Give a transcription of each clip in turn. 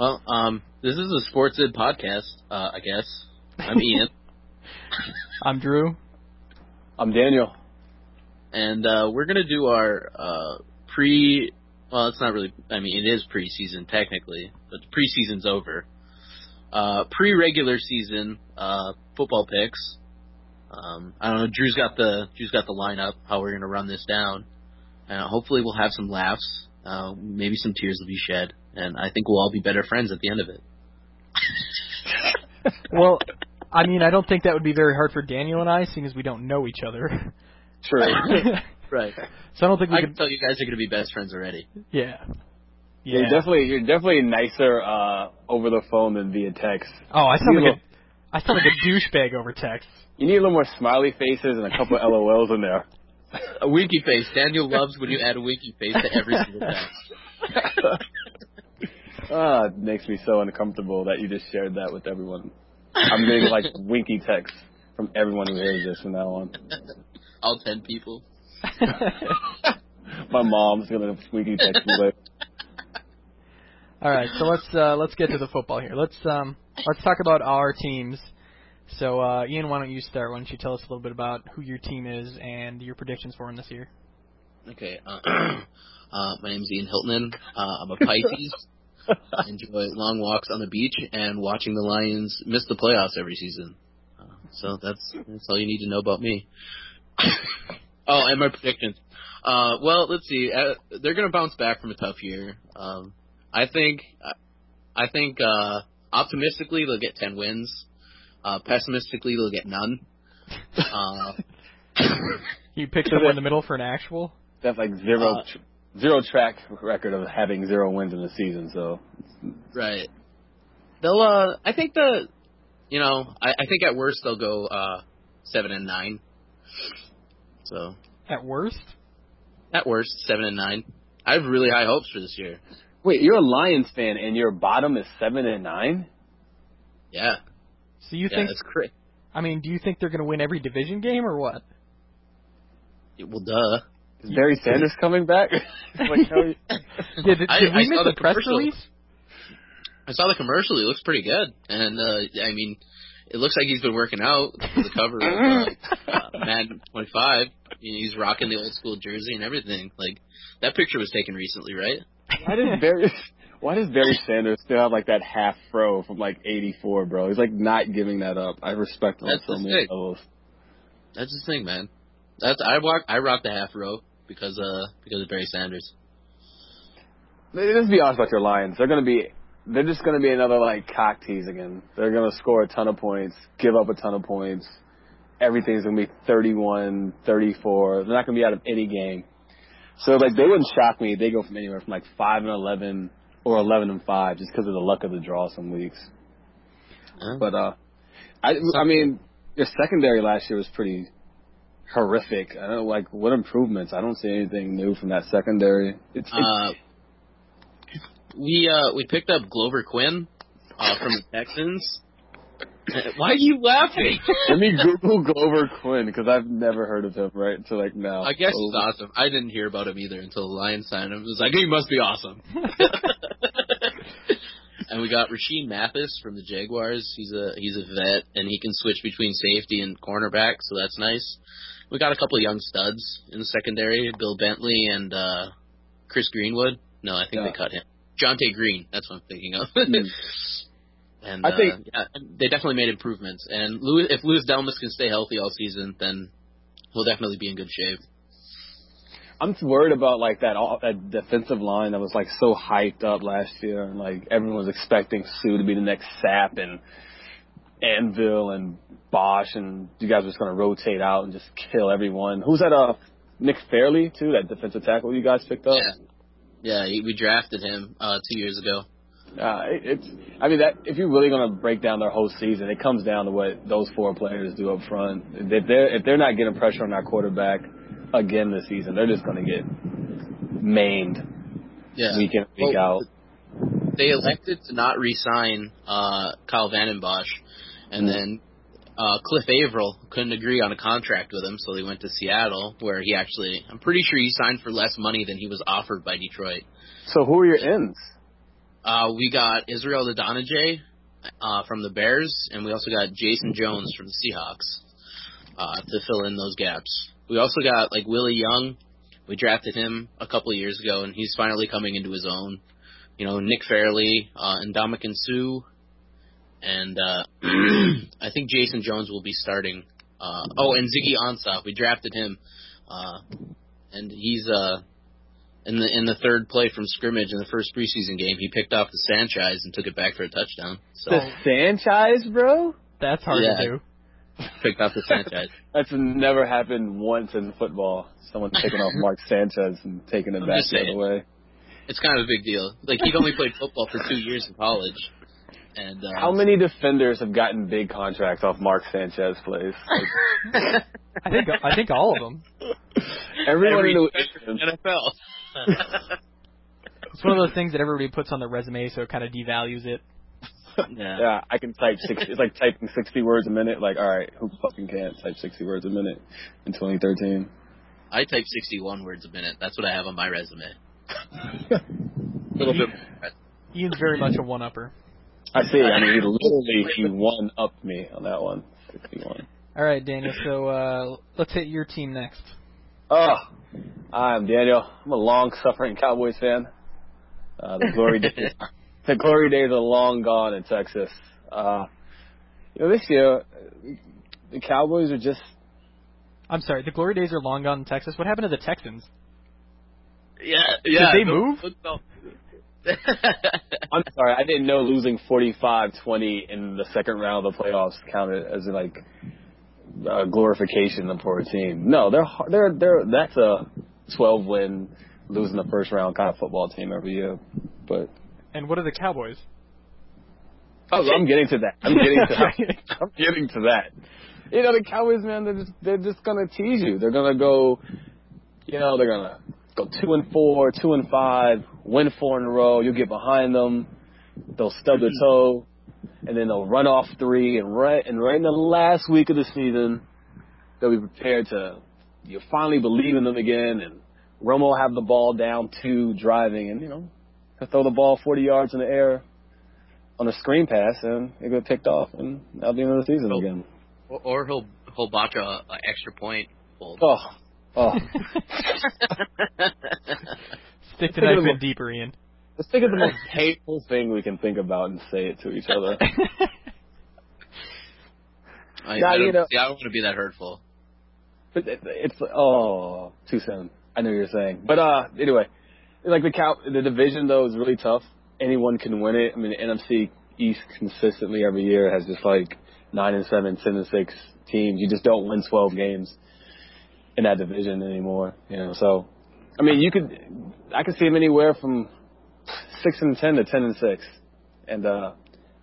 Well, um, this is a Sports Ed podcast, uh, I guess. I'm Ian. I'm Drew. I'm Daniel. And uh, we're gonna do our uh, pre. Well, it's not really. I mean, it is preseason technically, but the preseason's over. Uh, pre-regular season uh, football picks. Um, I don't know. Drew's got the Drew's got the lineup. How we're gonna run this down. Uh, hopefully, we'll have some laughs. Uh, maybe some tears will be shed, and I think we'll all be better friends at the end of it. well, I mean, I don't think that would be very hard for Daniel and I, seeing as we don't know each other. True. right. So I don't think we I could. can tell you guys are going to be best friends already. Yeah. You're definitely you're definitely nicer uh, over the phone than via text. Oh, I sound You like a, I sound like a douchebag over text. You need a little more smiley faces and a couple of LOLs in there. A winky face. Daniel loves when you add a winky face to every single text. Ah, it makes me so uncomfortable that you just shared that with everyone. I'm getting like winky texts from everyone who hears this from now on. All ten people. My mom's gonna winky text me later. All right, so let's uh, let's get to the football here. Let's um let's talk about our teams. So uh, Ian, why don't you start? Why don't you tell us a little bit about who your team is and your predictions for them this year? Okay. Uh, uh, my name's Ian Hiltonen. Uh, I'm a Pisces. I enjoy long walks on the beach and watching the Lions miss the playoffs every season. Uh, so that's that's all you need to know about me. oh, and my predictions. Uh, well, let's see. Uh, they're going to bounce back from a tough year. Um, I think. I think uh, optimistically they'll get ten wins. Uh, pessimistically they'll get none. Uh, You picked somewhere in the middle for an actual. That's like zero Uh, tr- zero track record of having zero wins in the season. So Right. They'll uh I think the you know, I, I think at worst they'll go uh seven and nine. So At worst, at worst, seven and nine. I have really high hopes for this year. wait, you're a Lions fan and your bottom is seven and nine? Yeah. so you yeah, think? that's great. I mean, do you think they're going to win every division game or what? Well duh. Is Barry Sanders coming back? like, how you- Did, did, I- we I miss saw the the press commercial. release? I saw the commercial, he looks pretty good. And uh I mean it looks like he's been working out for the cover of uh, uh, Madden 25. You know, he's rocking the old school jersey and everything. Like that picture was taken recently, right? Why does Barry? Why does Barry Sanders still have like that half fro from like '84, bro? He's like not giving that up. I respect him on That's so the many thing. levels. That's the thing, man. That's I walk I rock the half row because uh because of Barry Sanders. Let's be honest about your Lions. They're gonna be. They're just gonna be another like cock tease again. They're gonna score a ton of points, give up a ton of points. Everything's gonna be 31, 34. They're not gonna be out of any game. So like they wouldn't shock me. They go from anywhere from like five and eleven or eleven and five just because of the luck of the draw some weeks. Huh? But uh, I I mean, your secondary last year was pretty horrific. I don't know, like what improvements. I don't see anything new from that secondary. It's, it's Uh, we uh we picked up Glover Quin uh from the Texans. Why are you laughing? let me Google Glover Quin because I've never heard of him right until like now. I guess he's awesome. I didn't hear about him either until the Lions signed him. It was like he must be awesome. and we got Rashean Mathis from the Jaguars. He's a he's a vet and he can switch between safety and cornerback, so that's nice. We got a couple of young studs in the secondary, Bill Bentley and uh Chris Greenwood. No, I think Yeah. they cut him. Jonte Green, that's what I'm thinking of. Hmm. and I think- uh, yeah, they definitely made improvements. And Louis, if Louis Delmas can stay healthy all season, then he'll definitely be in good shape. I'm worried about like that all, that defensive line that was like so hyped up last year, and like everyone was expecting Suh to be the next Sap and Avril and Bosch, and you guys were just gonna rotate out and just kill everyone. Who's that? Uh, Nick Fairley too, that defensive tackle you guys picked up. Yeah. Yeah, we drafted him uh two years ago. Uh, it, it's, I mean, that if you're really going to break down their whole season, it comes down to what those four players do up front. If they're if they're not getting pressure on our quarterback again this season, they're just going to get maimed Yeah. week in week Well, out. They elected to not re-sign uh Kyle Vanden Bosch, and then uh Cliff Avril couldn't agree on a contract with him, so they went to Seattle, where he actually, I'm pretty sure he signed for less money than he was offered by Detroit. So who are your ends? Uh, we got Israel Idonije uh, from the Bears, and we also got Jason Jones from the Seahawks uh, to fill in those gaps. We also got like Willie Young. We drafted him a couple of years ago, and he's finally coming into his own. You know, Nick Fairley uh, and Ndamukong Suh, and uh, I think Jason Jones will be starting. Uh, oh, and Ziggy Ansah. We drafted him, uh, and he's uh, in the in the third play from scrimmage in the first preseason game. He picked off the Sanchez and took it back for a touchdown. So The Sanchez, bro. That's hard Yeah. to do. picked off the Sanchez. That's never happened once in football. Someone taking off Mark Sanchez and taking it I'm back the other way. It's kind of a big deal. Like he'd only played football for two years in college, and uh, How many defenders have gotten big contracts off Mark Sanchez plays? Like, I think I think all of them. everyone Every in the NFL. It's one of those things that everybody puts on their resume, so it kind of devalues it. yeah. Yeah, I can type six. It's like typing sixty words a minute. Like, all right, who fucking can't type sixty words a minute in 2013? I type 61 words a minute. That's what I have on my resume. A little bit. Ian's very much a one-upper. I see. I mean, he literally he one upped me on that one. Sixty-one. All right, Daniel. So uh, let's hit your team next. Oh, I'm Daniel. I'm a long-suffering Cowboys fan. Uh, the glory days, the glory days are long gone in Texas. Uh, you know, this year the Cowboys are just I'm sorry. The glory days are long gone in Texas. What happened to the Texans? Yeah, yeah. Did they no- move? no- I'm sorry, I didn't know losing 45-20 in the second round of the playoffs counted as like uh, glorification for a team. No, they're har- they're they're that's a 12 win losing the first round kind of football team every year. But And what are the Cowboys? oh, I'm getting to that. I'm getting to that. I'm getting to that. You know, the Cowboys, man, they're just they're just gonna tease you. They're gonna go, you know, they're gonna go two and four, two and five, win four in a row. You'll get behind them. They'll stub their mm-hmm. toe, and then they'll run off three. And right and right in the last week of the season, they'll be prepared to. You finally believe in them again, and Romo will have the ball down two, driving, and you know, he'll throw the ball 40 yards in the air on a screen pass, and it get picked off, and that'll be another season Oh. again. or, or he'll he'll botch a, a extra point. Hold. Oh, oh. Stick the knife in deeper, Ian. Let's think of the most hateful thing we can think about and say it to each other. I, Now, I don't, you know- see, I don't want to be that hurtful. But it, it's oh, too soon. I know what you're saying, but uh, anyway, like the cow, the division though is really tough. Anyone can win it. I mean, the NFC East consistently every year has just like nine and seven, ten and six teams. You just don't win twelve games in that division anymore. You know, so I mean, you could, I could see them anywhere from six and ten to ten and six, and uh,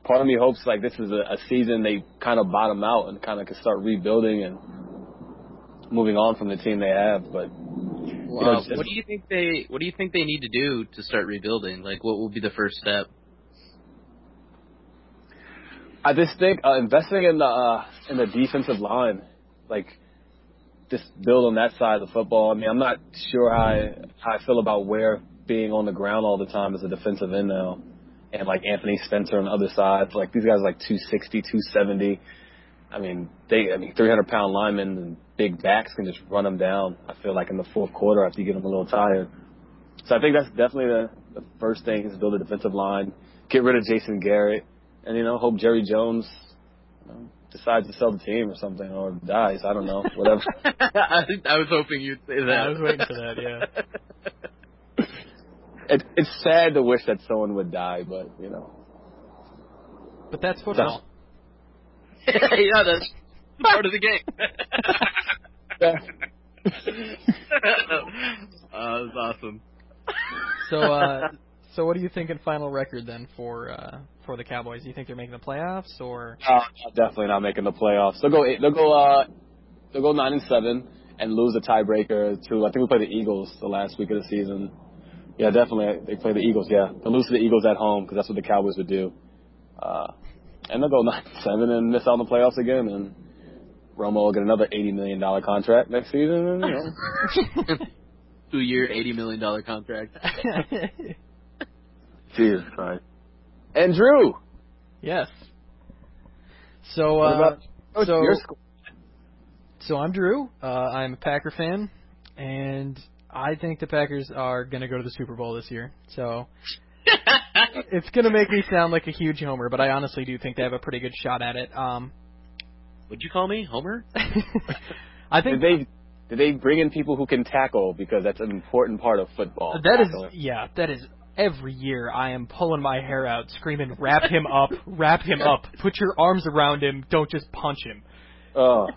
part of me hopes like this is a, a season they kind of bottom out and kind of can start rebuilding and moving on from the team they have. But Wow. know, it's- what do you think they What do you think they need to do to start rebuilding? Like, what will be the first step? I just think uh, investing in the uh, in the defensive line, like just build on that side of the football. I mean, I'm not sure how I, how I feel about Ware being on the ground all the time as a defensive end now, and like Anthony Spencer on the other side. Like these guys, are like 260, 270. I mean, they, I mean, 300 pound linemen and big backs can just run them down. I feel like in the fourth quarter after you get them a little tired. So I think that's definitely the, the first thing is build a defensive line, get rid of Jason Garrett, and you know hope Jerry Jones you know, decides to sell the team or something or dies. I don't know, whatever. I, I was hoping you'd say that. I was waiting for that, yeah. it, it's sad to wish that someone would die, but you know. But that's football. yeah, that's part of the game. uh, that's awesome. So, uh, so what do you thinking final record then for uh, for the Cowboys? Do you think they're making the playoffs or? Uh, definitely not making the playoffs. They'll go. Eight, they'll go. Uh, they'll go nine and seven and lose a tiebreaker to. I think we play the Eagles the last week of the season. Yeah, definitely they play the Eagles. Yeah, they'll lose to the Eagles at home because that's what the Cowboys would do. Uh, and they'll go nine and seven and miss out on the playoffs again. And Romo will get another eighty million dollar contract next season. And, you know, Two year, eighty million dollar contract. Jesus Christ. And Drew. Yes. So, What uh, about oh, so- your school? so I'm Drew. Uh, I'm a Packer fan, and I think the Packers are going to go to the Super Bowl this year. So it's going to make me sound like a huge homer, but I honestly do think they have a pretty good shot at it. Um, Would you call me Homer? I think Did they did they bring in people who can tackle because that's an important part of football? that is tackling. yeah, that is every year I am pulling my hair out, screaming, "Wrap him up! Wrap him up! Put your arms around him! Don't just punch him!" Oh,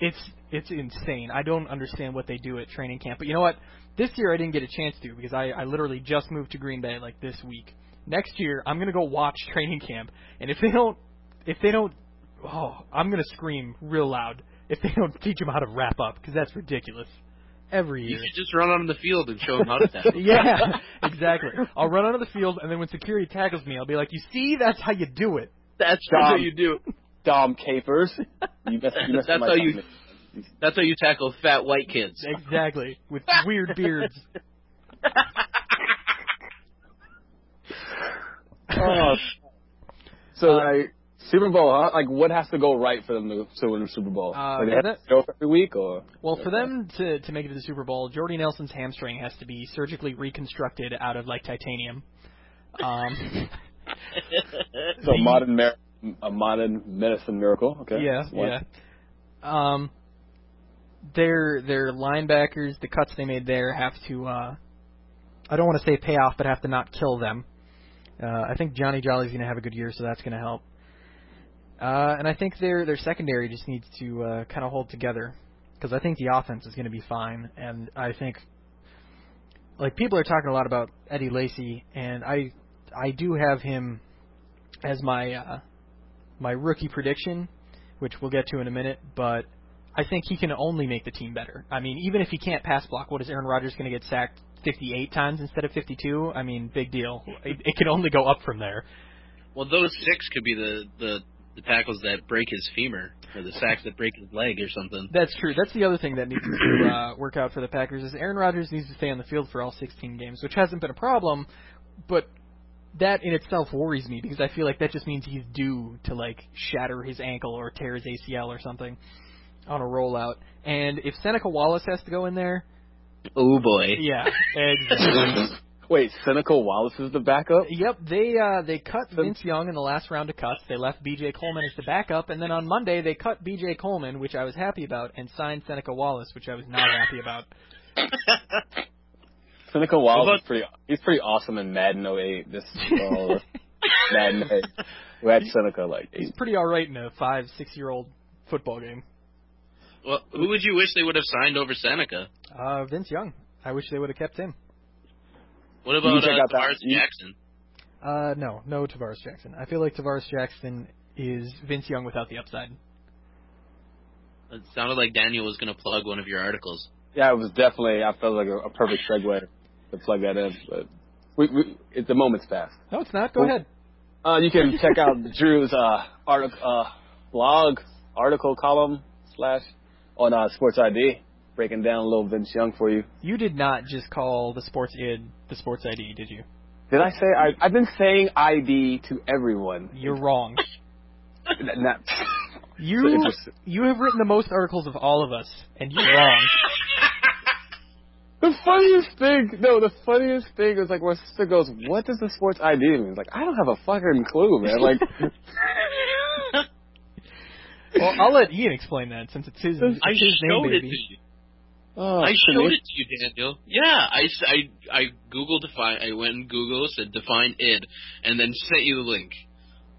it's it's insane. I don't understand what they do at training camp. But you know what? This year I didn't get a chance to because I, I literally just moved to Green Bay like this week. Next year I'm gonna go watch training camp, and if they don't, if they don't, oh, I'm gonna scream real loud if they don't teach them how to wrap up because that's ridiculous. Every You should just run on the field and show them how to tackle. yeah, exactly. I'll run onto the field, and then when security tackles me, I'll be like, "You see, that's how you do it." That's Dom. how you do. It. Dom Capers. You messed, you messed That's how you- comment. That's how you tackle fat white kids. Exactly, with weird beards. Oh. So, Uh, like, Super Bowl, huh? Like, what has to go right for them to, to win the Super Bowl? Uh, like, that- to show every week, or Well, for them to to make it to the Super Bowl, Jordy Nelson's hamstring has to be surgically reconstructed out of like titanium. Um, so the- modern mer- a modern medicine miracle. Okay. yeah, yeah. Um, their their linebackers, the cuts they made there have to. uh I don't want to say pay off, but have to not kill them. Uh, I think Johnny Jolly's going to have a good year, so that's going to help. Uh, and I think their their secondary just needs to uh, kind of hold together because I think the offense is going to be fine, and I think like people are talking a lot about Eddie Lacy, and I I do have him as my uh, my rookie prediction, which we'll get to in a minute, but I think he can only make the team better. I mean, even if he can't pass block, what is Aaron Rodgers going to get sacked 58 times instead of 52? I mean, big deal. It, it can only go up from there. Well, those six could be the, the the tackles that break his femur or the sacks that break his leg or something. That's true. That's the other thing that needs to uh, work out for the Packers is Aaron Rodgers needs to stay on the field for all 16 games, which hasn't been a problem, but that in itself worries me because I feel like that just means he's due to like shatter his ankle or tear his ACL or something on a rollout. And if Seneca Wallace has to go in there, Oh boy. yeah, exactly. Wait, Cynical Wallace is the backup? Yep, they uh they cut Vince Young in the last round of cuts. They left B.J. Coleman as the backup, and then on Monday they cut B.J. Coleman, which I was happy about, and signed Seneca Wallace, which I was not happy about. Seneca Wallace is pretty. He's pretty awesome in Madden 08. This uh, Madden 08. We had Seneca like He's pretty all right in a five, six year old football game. Well, who would you wish they would have signed over Seneca? Uh, Vince Young. I wish they would have kept him. What You about check uh, out that- Tarvaris Jackson? Uh, no, no Tarvaris Jackson. I feel like Tarvaris Jackson is Vince Young without the upside. It sounded like Daniel was going to plug one of your articles. Yeah, it was definitely. I felt like a, a perfect segue to plug that in, but we, we it, the moment's passed. No, it's not. Go Well- ahead. Uh, you can check out Drew's uh, artic- uh, blog, article column slash on uh, Sports ID, breaking down a little Vince Young for you. You did not just call the Sports ID the Sports ID, did you? Did I say I, I've been saying ID to everyone? You're wrong. Not- You Interesting. you have written the most articles of all of us, and you're wrong. The funniest thing, no, the funniest thing is like when sister goes, "What does the Sports ID mean?" Like I don't have a fucking clue, man. Like Well, I'll let Ian explain that since it's his, it's I his name, showed it baby. to you. Oh, I showed it to you, Daniel. Yeah, I, I, I Googled define. I went and Google said define id, and then sent you the link.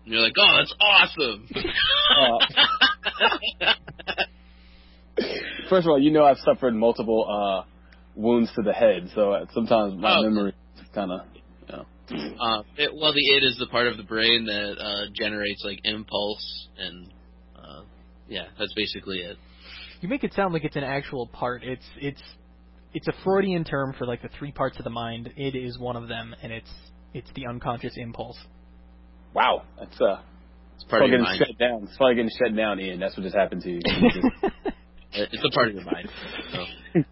And you're like, oh, that's awesome. First of all, you know I've suffered multiple uh wounds to the head, so uh, sometimes my Oh. memory kind of, you know. uh, it, well, the id is the part of the brain that uh, generates like impulse, and uh, yeah, that's basically it. You make it sound like it's an actual part. It's it's it's a Freudian term for like the three parts of the mind. It is one of them, and it's it's the unconscious impulse. Wow, that's uh, It's part of probably your getting mind. shut down. It's probably getting shut down, Ian. That's what just happened to you. You just- It's a part of your mind. So.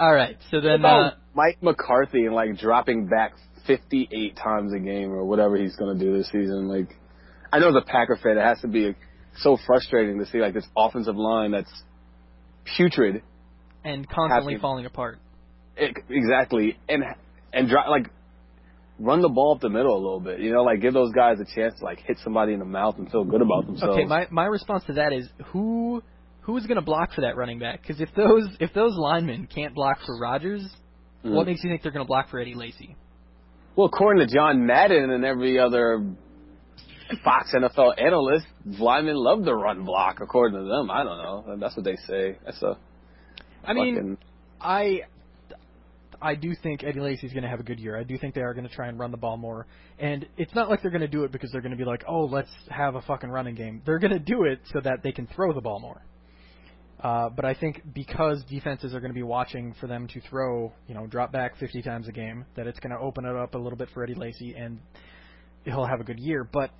All right, so then about uh, Mike McCarthy and like dropping back 58 times a game or whatever he's going to do this season. Like, I know as a Packer fan, it has to be so frustrating to see like this offensive line that's putrid and constantly falling apart. It, exactly, and and dri like run the ball up the middle a little bit. You know, like give those guys a chance to like hit somebody in the mouth and feel good about themselves. Okay, my my response to that is who who's going to block for that running back? Because if those if those linemen can't block for Rodgers, Mhm. what makes you think they're going to block for Eddie Lacy? Well, according to John Madden and every other Fox NFL analyst, linemen love the run block. According to them, I don't know. That's what they say. That's a I mean, I I do think Eddie Lacy's going to have a good year. I do think they are going to try and run the ball more. And it's not like they're going to do it because they're going to be like, "Oh, let's have a fucking running game." They're going to do it so that they can throw the ball more. Uh, but I think because defenses are going to be watching for them to throw, you know, drop back 50 times a game, that it's going to open it up a little bit for Eddie Lacy, and he'll have a good year. But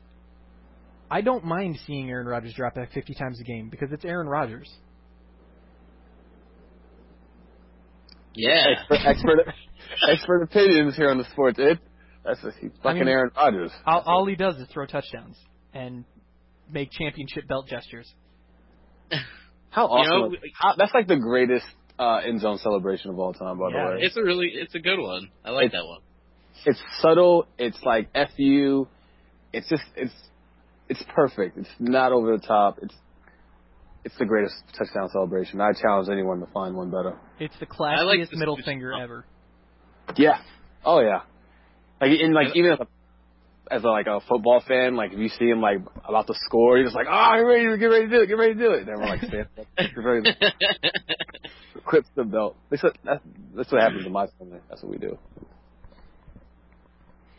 I don't mind seeing Aaron Rodgers drop back 50 times a game because it's Aaron Rodgers. Yeah. expert, expert, expert opinions here on the sports. It that's a, he's fucking mean, Aaron Rodgers. All, all he does is throw touchdowns and make championship belt gestures. How awesome! know, how, that's like the greatest uh, end zone celebration of all time. By Yeah, the way, It's a really, it's a good one. I like It's- that one. it's subtle. It's like fu. It's just it's it's perfect. It's not over the top. It's it's the greatest touchdown celebration. I challenge anyone to find one better. It's the I like classiest middle this- finger ever. Yeah. Oh yeah. Like in like even as a as a, like a football fan, like if you see him like about to score, you're just like, ah, oh, get ready, to get ready to do it, get ready to do it. And everyone like stands up, get ready to equips the belt. That's what, that's, that's what happens in my family. That's what we do.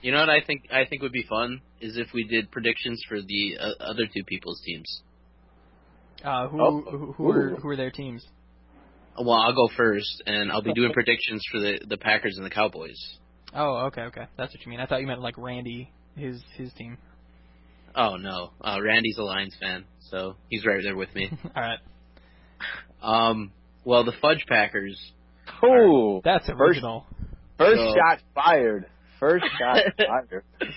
You know what I think? I think would be fun is if we did predictions for the uh, other two people's teams. Uh, who Oh, who, who are who are their teams? Well, I'll go first, and I'll be doing predictions for the the Packers and the Cowboys. Oh, okay, okay, that's what you mean. I thought you meant like Randy, his his team. Oh no, uh, Randy's a Lions fan, so he's right there with me. All right, Um, well, the Fudge Packers. Oh, that's original. first So- shot fired. First shot fired.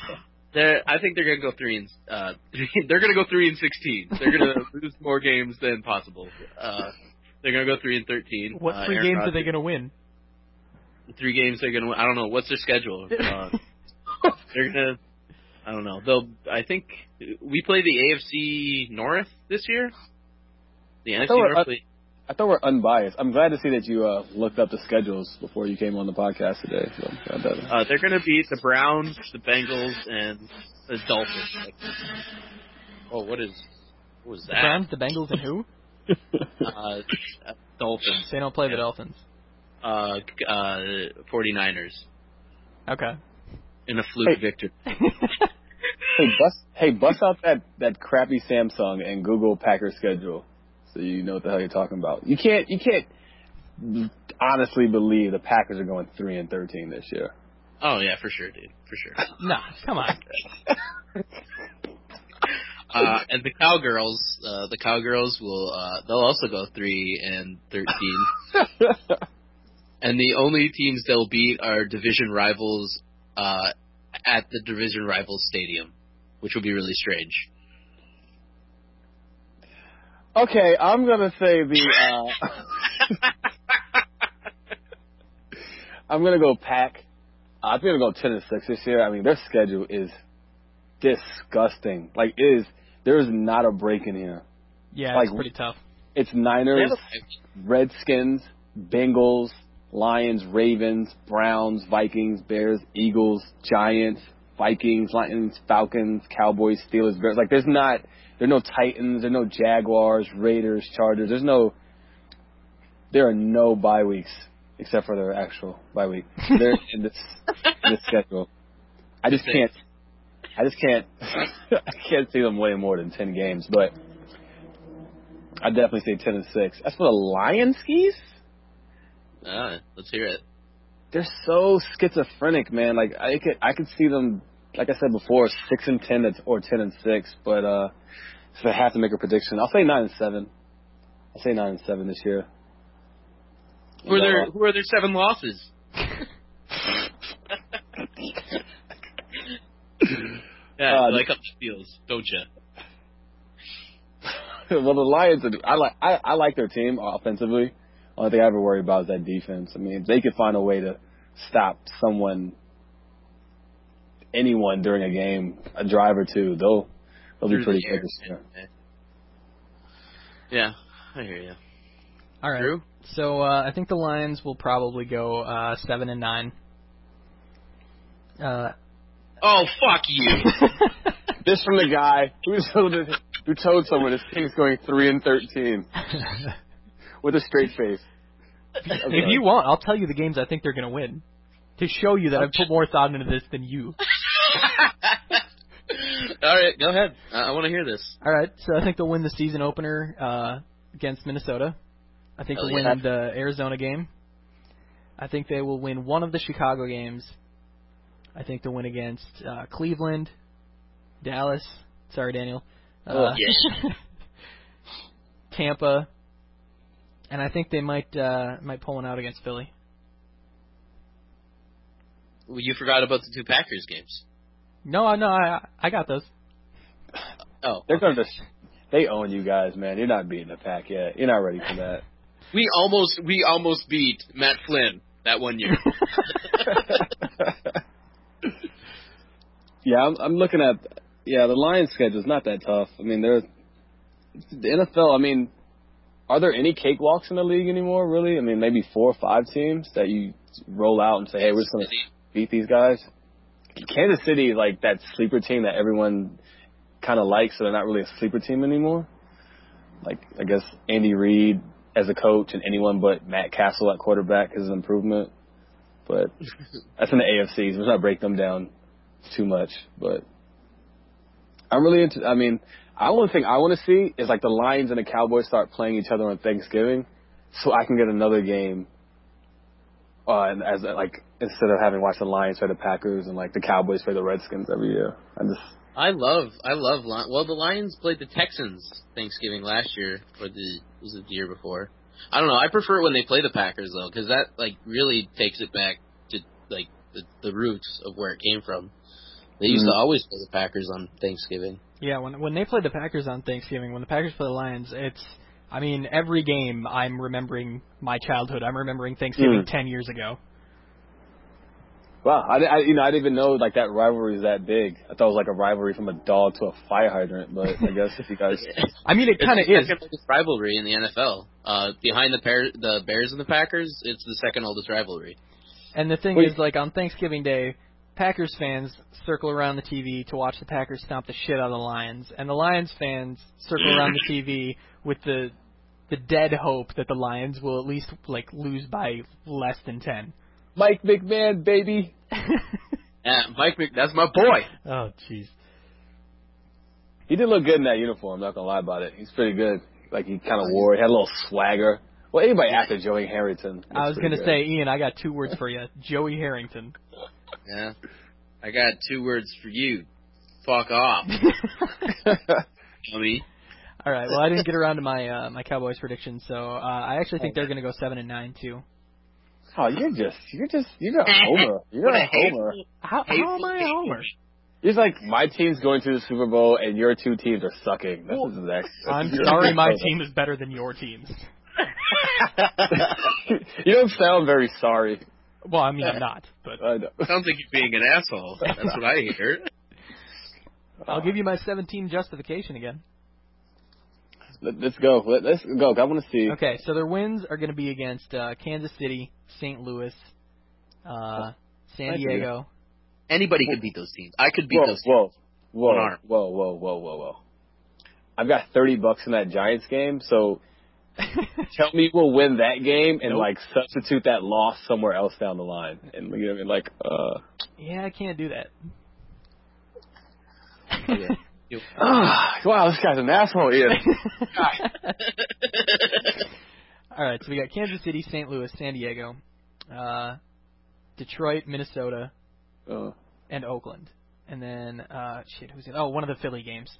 They're, I think they're gonna go three and uh, they're gonna go three and sixteen. They're gonna lose more games than possible. Uh, they're gonna go three and thirteen. What uh, three Aaron games are they going to win? Three games they're gonna. win. I don't know what's their schedule. Uh, they're gonna. I don't know. They'll. I think we play the AFC North this year. The NFC North. up- play- I thought we're unbiased. I'm glad to see that you uh, looked up the schedules before you came on the podcast today. So Uh, they're going to beat the Browns, the Bengals, and the Dolphins. Like, oh, what is what was The that? Browns, the Bengals, and who? Uh, uh, Dolphins. They don't play the Dolphins. Uh, uh, 49ers Okay. in a fluke Hey. victory. Hey, bust, hey, bust out that, that crappy Samsung and Google Packers schedule, so you know what the hell you're talking about. You can't, you can't honestly believe the Packers are going three and thirteen this year. Oh yeah, for sure, dude, for sure. nah, come on. Uh, and the Cowgirls, uh, the Cowgirls will, uh, they'll also go three and thirteen. And the only teams they'll beat are division rivals uh, at the division rivals stadium, which will be really strange. Okay, I'm gonna say the. Uh, I'm gonna go Pack. I'm gonna go ten and six this year. I mean, their schedule is disgusting. Like, it is there is not a break in here. Yeah, Like- it's pretty tough. It's Niners, Redskins, Bengals, Lions, Ravens, Browns, Vikings, Bears, Eagles, Giants, Vikings, Lions, Falcons, Cowboys, Steelers, Bears. Like there's not there are no Titans, there are no Jaguars, Raiders, Chargers. There's no there are no bye weeks except for their actual bye week. They're in this this schedule. I just can't I just can't I can't see them winning more than ten games, but I definitely say ten and six. As for the Lions skis, Ah, let's hear it. they're so schizophrenic, man. Like I could I could see them like I said before, six and ten or ten and six, but uh if I have to make a prediction, I'll say nine and seven. I'll say nine and seven this year. Who are And, their uh, Who are their seven losses? Yeah, Uh, like up it feels, don't you? well, the Lions, are- I like I, I like their team offensively. Only thing I ever worry about is that defense. I mean, if they could find a way to stop someone, anyone during a game, a drive or two, they'll they'll be pretty the good air. Yeah, I hear you. All right. Drew? So uh, I think the Lions will probably go uh, seven and nine. Uh, Oh, fuck you. This from the guy who told who told someone his team's going three and thirteen with a straight face. if you want, I'll tell you the games I think they're going to win to show you that I've put more thought into this than you. All right, go ahead. I, I want to hear this. All right. So I think they'll win the season opener uh, against Minnesota. I think Hell they'll yeah. win the Arizona game. I think they will win one of the Chicago games. I think they'll win against uh, Cleveland, Dallas. Sorry, Daniel. Uh, Oh, yes. Tampa, and I think they might uh, might pull one out against Philly. Well, you forgot about the two Packers games. No, no, I I got those. Oh, They're gonna just they own you guys, man. You're not beating the pack yet. You're not ready for that. we almost we almost beat Matt Flynn that one year. yeah, I'm, I'm looking at yeah the Lions' schedule's not that tough. I mean, they're the NFL. I mean, are there any cakewalks in the league anymore? Really? I mean, maybe four or five teams that you roll out and say, hey, we're just gonna beat these guys. Kansas City like that sleeper team that everyone kind of likes, so they're not really a sleeper team anymore. Like I guess Andy Reid as a coach and anyone but Matt Cassel at quarterback is an improvement. But that's in the AFCs. Let's not break them down too much. But I'm really into. I mean, I only thing I want to see is like the Lions and the Cowboys start playing each other on Thanksgiving, so I can get another game. Uh, and as like instead of having watched the Lions play the Packers and like the Cowboys play the Redskins every year, I just I love I love Lion. Well, the Lions played the Texans Thanksgiving last year, or the was it the year before? I don't know. I prefer it when they play the Packers though, because that like really takes it back to like the, the roots of where it came from. They used to Mhm. always play the Packers on Thanksgiving. Yeah, when when they played the Packers on Thanksgiving, when the Packers play the Lions, it's I mean, every game I'm remembering my childhood. I'm remembering Thanksgiving Mm. 10 years ago. wow, I, I you know I didn't even know like that rivalry is that big. I thought it was like a rivalry from a dog to a fire hydrant, but I guess if you guys I mean, it kind of is. second oldest rivalry in the NFL. Uh, behind the Bear, the Bears and the Packers, it's the second oldest rivalry. And the thing Wait. is, like on Thanksgiving Day, Packers fans circle around the TV to watch the Packers stomp the shit out of the Lions, and the Lions fans circle around the TV with the the dead hope that the Lions will at least like lose by less than ten. Mike McMahon, baby. Yeah, Mike, Mc, that's my boy. oh, jeez. He did look good in that uniform. Not gonna lie about it. He's pretty good. Like he kind of wore. it. He had a little swagger. Well, anybody after Joey Harrington. I was gonna pretty say, Ian, I got two words for you: Joey Harrington. Yeah, I got two words for you. Fuck off, good. dummy. All right. Well, I didn't get around to my uh, my Cowboys prediction, so uh, I actually think they're going to go seven and nine too. oh, you're just you're just you're a homer. You're What a a homer. hateful- How, how am I a homer? It's like my team's going to the Super Bowl and your two teams are sucking. This Well, is next. I'm sorry, my team is better than your team's. you don't sound very sorry. Well, I mean, I'm not, but I know. Sounds like you're being an asshole. That's what I hear. I'll give you my 17 justification again. Let, us go. Let, us go. I want to see. Okay, so their wins are going to be against uh, Kansas City, St. Louis, uh, San Diego. Anybody could beat those teams. I could beat Whoa, those teams. whoa, whoa, One arm. whoa, whoa, whoa, whoa, whoa. I've got thirty bucks in that Giants game, so tell me we'll win that game and Nope. like substitute that loss somewhere else down the line, and you know, what I mean, like, uh, yeah, I can't do that. Yeah. You- ah, wow, this guy's an asshole, Ian. All right, so we got Kansas City, St. Louis, San Diego, uh, Detroit, Minnesota, Uh, and Oakland. And then, uh, shit, who's in? Oh, one of the Philly games.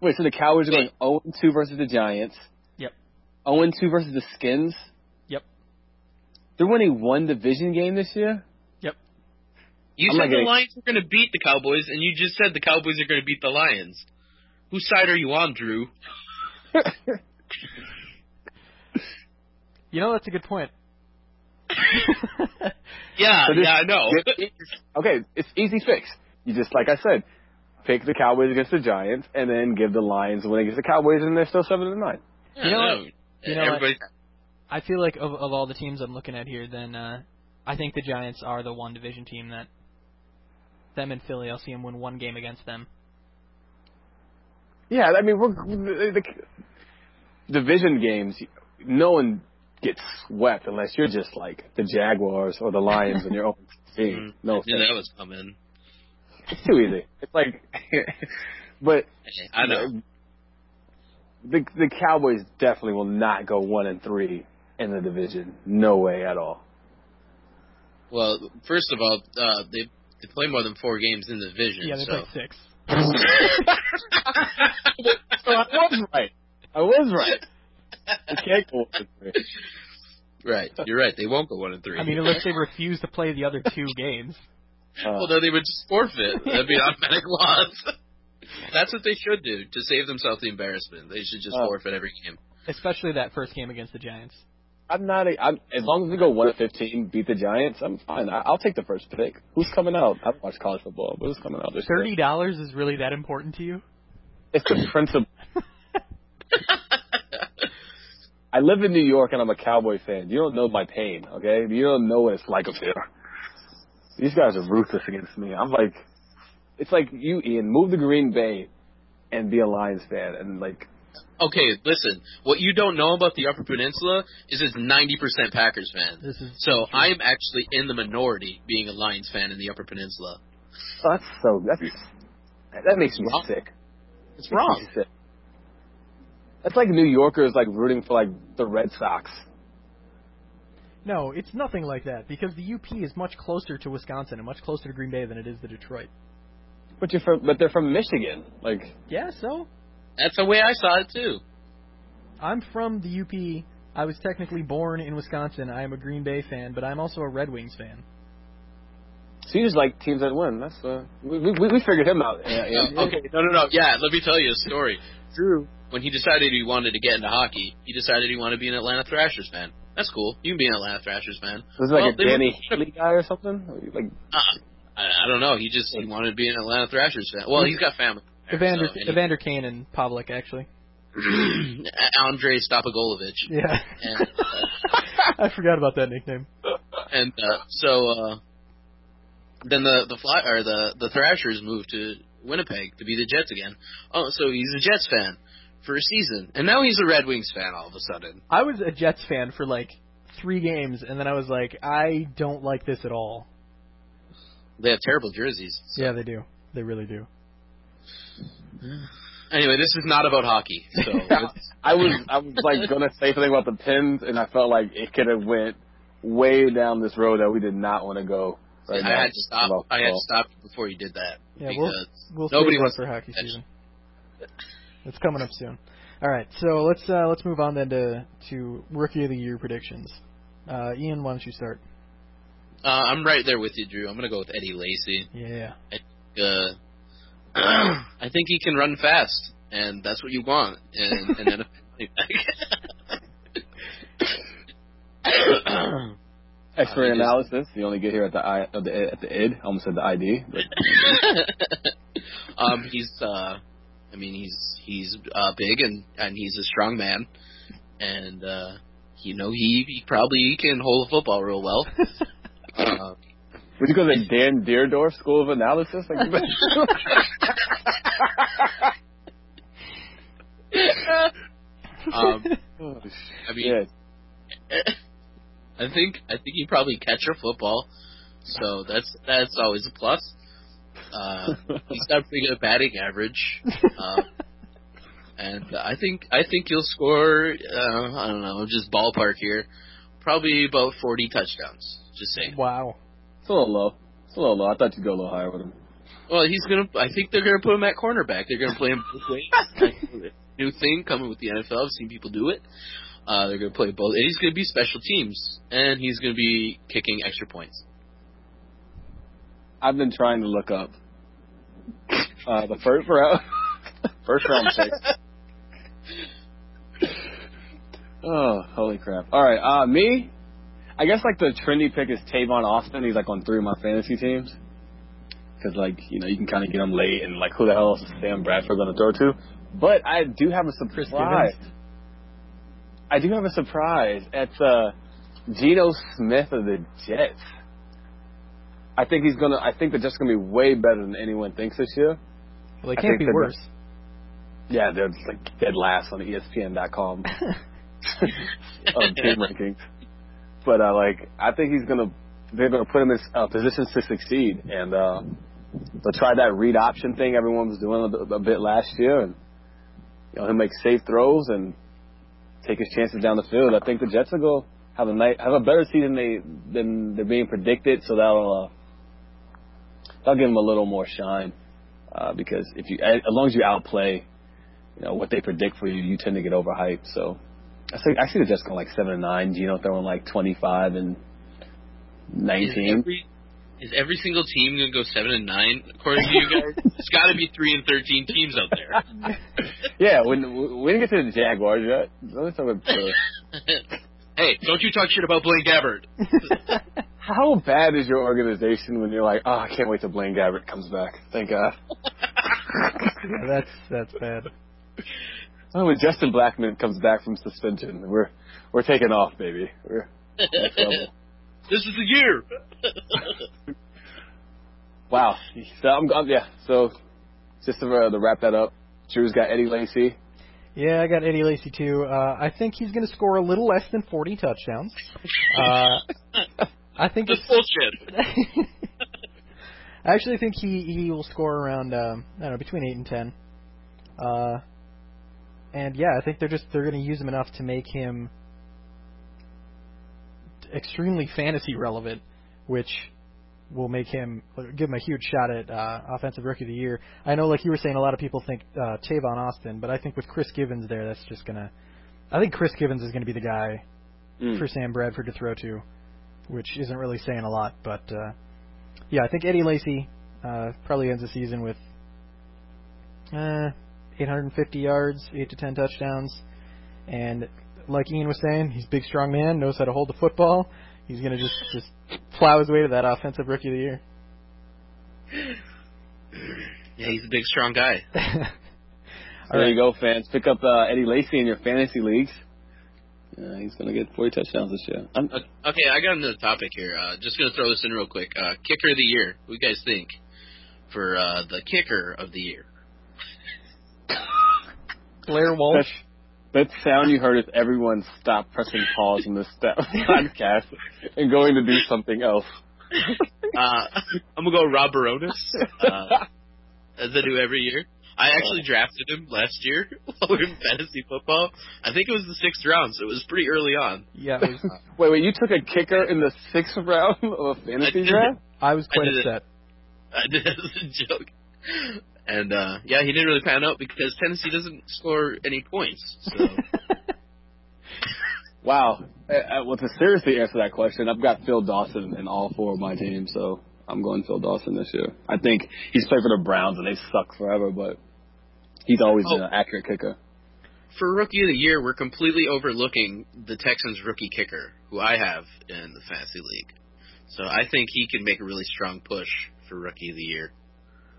wait, so the Cowboys are going 0 2 versus the Giants. Yep. 0 2 versus the Skins. Yep. They're winning one division game this year. You I'm said the getting- Lions are going to beat the Cowboys, and you just said the Cowboys are going to beat the Lions. Whose side are you on, Drew? You know, that's a good point. Yeah, So this- yeah, I know. okay, it's easy fix. You just like I said, pick the Cowboys against the Giants, and then give the Lions a win against the Cowboys, and they're still seven and nine. Yeah, You know no. what? You know Everybody, I feel like of, of all the teams I'm looking at here, then uh, I think the Giants are the one division team that them and Philly. I'll see them win one game against them. Yeah, I mean, we're the, the division games. No one gets swept unless you're just like the Jaguars or the Lions and your own team. Mm, No, yeah, that was coming. it's too easy. It's like, but I know. the the Cowboys definitely will not go one and three in the division. No way at all. Well, first of all, uh, they they play more than four games in the division. Yeah, they so. played six. So I was right. I was right. You can't go one and three. right, you're right. They won't go one and three. I mean, unless they refuse to play the other two games. Uh, well, then they would just forfeit. That'd be automatic loss. That's what they should do to save themselves the embarrassment. They should just Oh. forfeit every game. Especially that first game against the Giants. I'm not. A, I'm, as long as we go one and fifteen, beat the Giants, I'm fine. I, I'll take the first pick. Who's coming out? I don't watch college football, but who's coming out this? Thirty dollars is really that important to you? It's the principle. I live in New York and I'm a Cowboy fan. You don't know my pain, okay? You don't know what it's like up here. These guys are ruthless against me. I'm like, it's like you, Ian, move to Green Bay and be a Lions fan, and like, okay, listen. What you don't know about the Upper Peninsula is it's 90% Packers fans. This is So I'm actually in the minority being a Lions fan in the Upper Peninsula. oh, that's so that's that makes me Wrong. sick. It's Makes me sick. That's like New Yorkers like rooting for like the Red Sox. No, it's nothing like that because the UP is much closer to Wisconsin and much closer to Green Bay than it is to Detroit. But you're from, but they're from Michigan. Like, Yeah, so That's the way I saw it too. I'm from the UP. I was technically born in Wisconsin. I am a Green Bay fan, but I'm also a Red Wings fan. so you just like teams that win. That's uh, we we, we figured him out. Yeah, yeah. okay, no, no, no. Yeah, let me tell you a story. Drew, when he decided he wanted to get into hockey, he decided he wanted to be an Atlanta Thrashers fan. That's cool. You can be an Atlanta Thrashers fan. Was it like Well, a they Danny were- Heatley guy or something? Like, Uh, I, I don't know. He just he wanted to be an Atlanta Thrashers fan. Well, he's got family. There, Evander, so- and Evander Kane and Pavlik, actually. he- Andrei Stopagolovich. Yeah. And, I forgot about that nickname. and uh, so uh, then the the fly or the the Thrashers moved to Winnipeg to be the Jets again. Oh, so he's a Jets fan for a season, and now he's a Red Wings fan all of a sudden. I was a Jets fan for like three games, and then I was like, I don't like this at all. They have terrible jerseys. so- Yeah, they do. They really do. Anyway, this is not about hockey. So I was I was like gonna say something about the pins, and I felt like it could have went way down this road that we did not want to go. Right I now. had to stop. I had to stop before you did that Yeah, because We'll Nobody wants for hockey catch- season. It's coming up soon. All right, so let's uh, let's move on then to to rookie of the year predictions. Uh, Ian, why don't you start? uh, I'm right there with you, Drew. I'm gonna go with Eddie Lacy. Yeah. Uh, I think he can run fast, and that's what you want in an NFL running back. X-ray Uh, analysis. You only get here at the I at the at the id. I almost said the ID. But um, he's, uh, I mean, he's he's uh, big and and he's a strong man, and uh, you know he, he probably can hold a football real well. Uh, would you go to the Dan Dierdorf School of Analysis? Like, um, I mean, yeah. I think I think he probably catch a football, so that's that's always a plus. Uh, he's got pretty good batting average, uh, and I think I think he'll score. Uh, I don't know, just ballpark here, probably about forty touchdowns. Just saying. wow. It's a little low. It's a little low. I thought you'd go a little higher with him. Well, he's gonna. I think they're gonna put him at cornerback. They're gonna play him both ways. New thing coming with the NFL. I've seen people do it. Uh, they're gonna play both, and he's gonna be special teams, and he's gonna be kicking extra points. I've been trying to look up uh, the first round first round pick. oh, holy crap! All right, uh, me. I guess like the trendy pick is Tavon Austin. He's like on three of my fantasy teams because like you know you can kind of get him late and like who the hell is Sam Bradford going to throw to? But I do have a surprise. I do have a surprise. It's uh, Geno Smith of the Jets. I think he's gonna. I think the Jets are gonna be way better than anyone thinks this year. Well, they can't be they're worse. Yeah, they're just, like dead last on ESPN.com um, team rankings. But uh, like, I think he's gonna. They're gonna put him in uh, positions to succeed, and uh, they'll try that read option thing everyone was doing a, a bit last year, and you know he'll make safe throws and take his chances down the field. I think the Jets will go have a night, have a better season than they than they're being predicted, so that'll uh, that'll give them a little more shine. Uh, because if you, as long as you outplay, you know what they predict for you, you tend to get overhyped. So I see, I see the Jets going like seven and nine. Geno throwing like twenty five and Is nineteen. every, is every single team going to go seven and nine according to you guys? There's got to be three and thirteen teams out there. yeah, when we didn't get to the Jaguars yet. Let's talk about hey, don't you talk shit about Blaine Gabbert. how bad is your organization when you're like, oh, I can't wait till Blaine Gabbert comes back. Thank God. Yeah, that's that's bad. Oh, when Justin Blackmon comes back from suspension, we're we're taking off, baby. We're this is the year. wow. So I'm, I'm yeah. So just to, uh, to wrap that up, Drew's got Eddie Lacy. Yeah, I got Eddie Lacy too. Uh, I think he's going to score a little less than 40 touchdowns. Uh, I think That's it's, bullshit. I actually think he he will score around um, I don't know between eight and ten. Uh, and yeah, I think they're just they're going to use him enough to make him extremely fantasy relevant, which will make him give him a huge shot at uh, offensive rookie of the year. I know, like you were saying, a lot of people think uh, Tavon Austin, but I think with Chris Givens there, that's just gonna. I think Chris Givens is going to be the guy Mm. for Sam Bradford to throw to, which isn't really saying a lot, but uh, yeah, I think Eddie Lacy uh, probably ends the season with uh, 850 yards, eight to ten touchdowns, and like Ian was saying, he's a big, strong man, knows how to hold the football. He's gonna just just plow his way to that offensive rookie of the year. Yeah, he's a big, strong guy. All there right. you go, fans. Pick up uh, Eddie Lacy in your fantasy leagues. Uh, he's gonna get 40 touchdowns this year. I'm, Okay, okay, I got another topic here. Uh, just gonna throw this in real quick. Uh, kicker of the year. What do you guys think for uh, the kicker of the year? Blair Walsh. that, that sound you heard is everyone stop pressing pause in this step podcast and going to do something else. Uh, I'm gonna go Rob Bironas, uh, as I do every year. I actually drafted him last year while we were in fantasy football. I think it was the sixth round, so it was pretty early on. Yeah, it was, Wait, wait, you took a kicker in the sixth round of a fantasy I did. draft? I was quite I did it. upset. I did it as a joke. And uh yeah, he didn't really pan out because Tennessee doesn't score any points. So Wow. Uh, uh, well, to seriously answer that question, I've got Phil Dawson in all four of my teams, so I'm going Phil Dawson this year. I think he's played for the Browns and they suck forever, but he's always Oh. an accurate kicker. for rookie of the year, we're completely overlooking the Texans rookie kicker, who I have in the fantasy league. So I think he can make a really strong push for rookie of the year.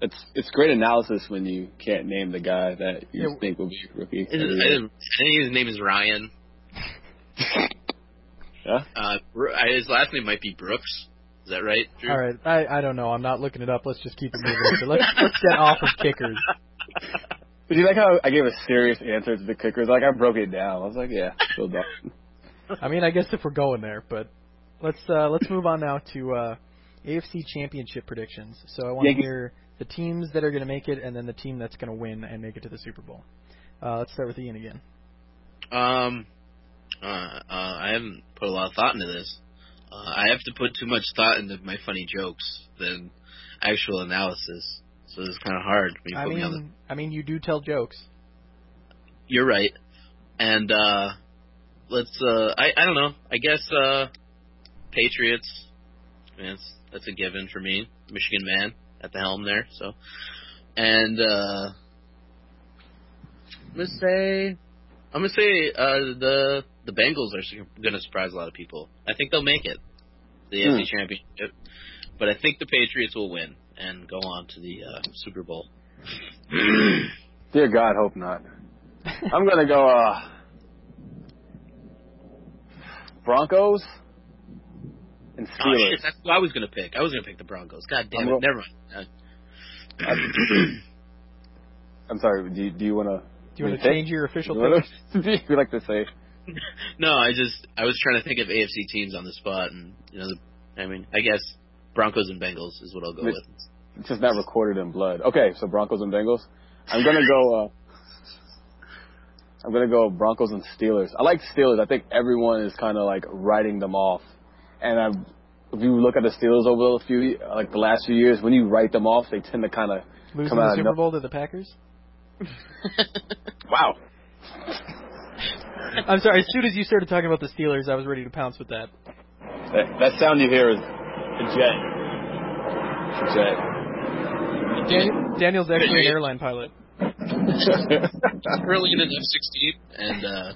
It's it's great analysis when you can't name the guy that you Yeah. think will be rookie. His, I think his name is Ryan. Yeah? Uh, uh, his last name might be Brooks. Is that right? Drew? All right, I I don't know. I'm not looking it up. Let's just keep it moving. So let's let's get off of kickers. Did you like how I gave a serious answer to the kickers? Like I broke it down. I was like, yeah, Phil Dawson. I mean, I guess if we're going there, but let's uh, let's move on now to uh, AFC Championship predictions. So I want to hear the teams that are going to make it, and then the team that's going to win and make it to the Super Bowl. Uh, let's start with Ian again. Um, uh, uh, I haven't put a lot of thought into this. Uh, I have to put too much thought into my funny jokes than actual analysis. So it's kind of hard. I put me on the mean, I mean, you do tell jokes. You're right. And uh let's uh I I don't know. I guess uh Patriots. Man, that's a given for me. Michigan man at the helm there. So, and uh, I'm gonna say, I'm gonna say uh, the the Bengals are to surprise a lot of people. I think they'll make it, the Hmm. AFC Championship, but I think the Patriots will win and go on to the uh, Super Bowl. Dear God, hope not. I'm gonna go uh Broncos and Oh, shit, that's what I was gonna pick. I was gonna pick the Broncos. God damn I'm it! ro- Never mind. Uh, I'm sorry. Do you, do you want to? Do you want to change your official Do pick? you like to say? no, I just I was trying to think of AFC teams on the spot, and you know, the, I mean, I guess Broncos and Bengals is what I'll go Wait. with. It's just not recorded in blood. Okay, so Broncos and Bengals. I'm gonna go. uh I'm gonna go Broncos and Steelers. I like Steelers. I think everyone is kind of like writing them off, and i if you look at the Steelers over the few like the last few years, when you write them off, they tend to kind of Losing come the out of Super no- Bowl to the Packers? wow. I'm sorry. As soon as you started talking about the Steelers, I was ready to pounce with that. That, that sound you hear is a jet. A jet. Dan- Daniel's actually an airline pilot. Early in an F-16, and uh,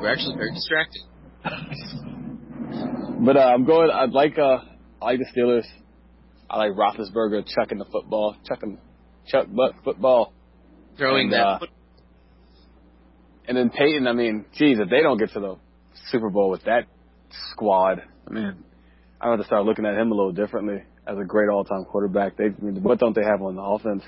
we're actually very distracted. But uh, I'm going. I'd like. Uh, I like the Steelers. I like Roethlisberger chucking the football, chucking, chuck butt football, Throwing And, that. uh, and then Peyton. I mean, geez, if they don't get to the Super Bowl with that squad, I mean, I have to start looking at him a little differently as a great all-time quarterback. They, I mean, what don't they have on the offense?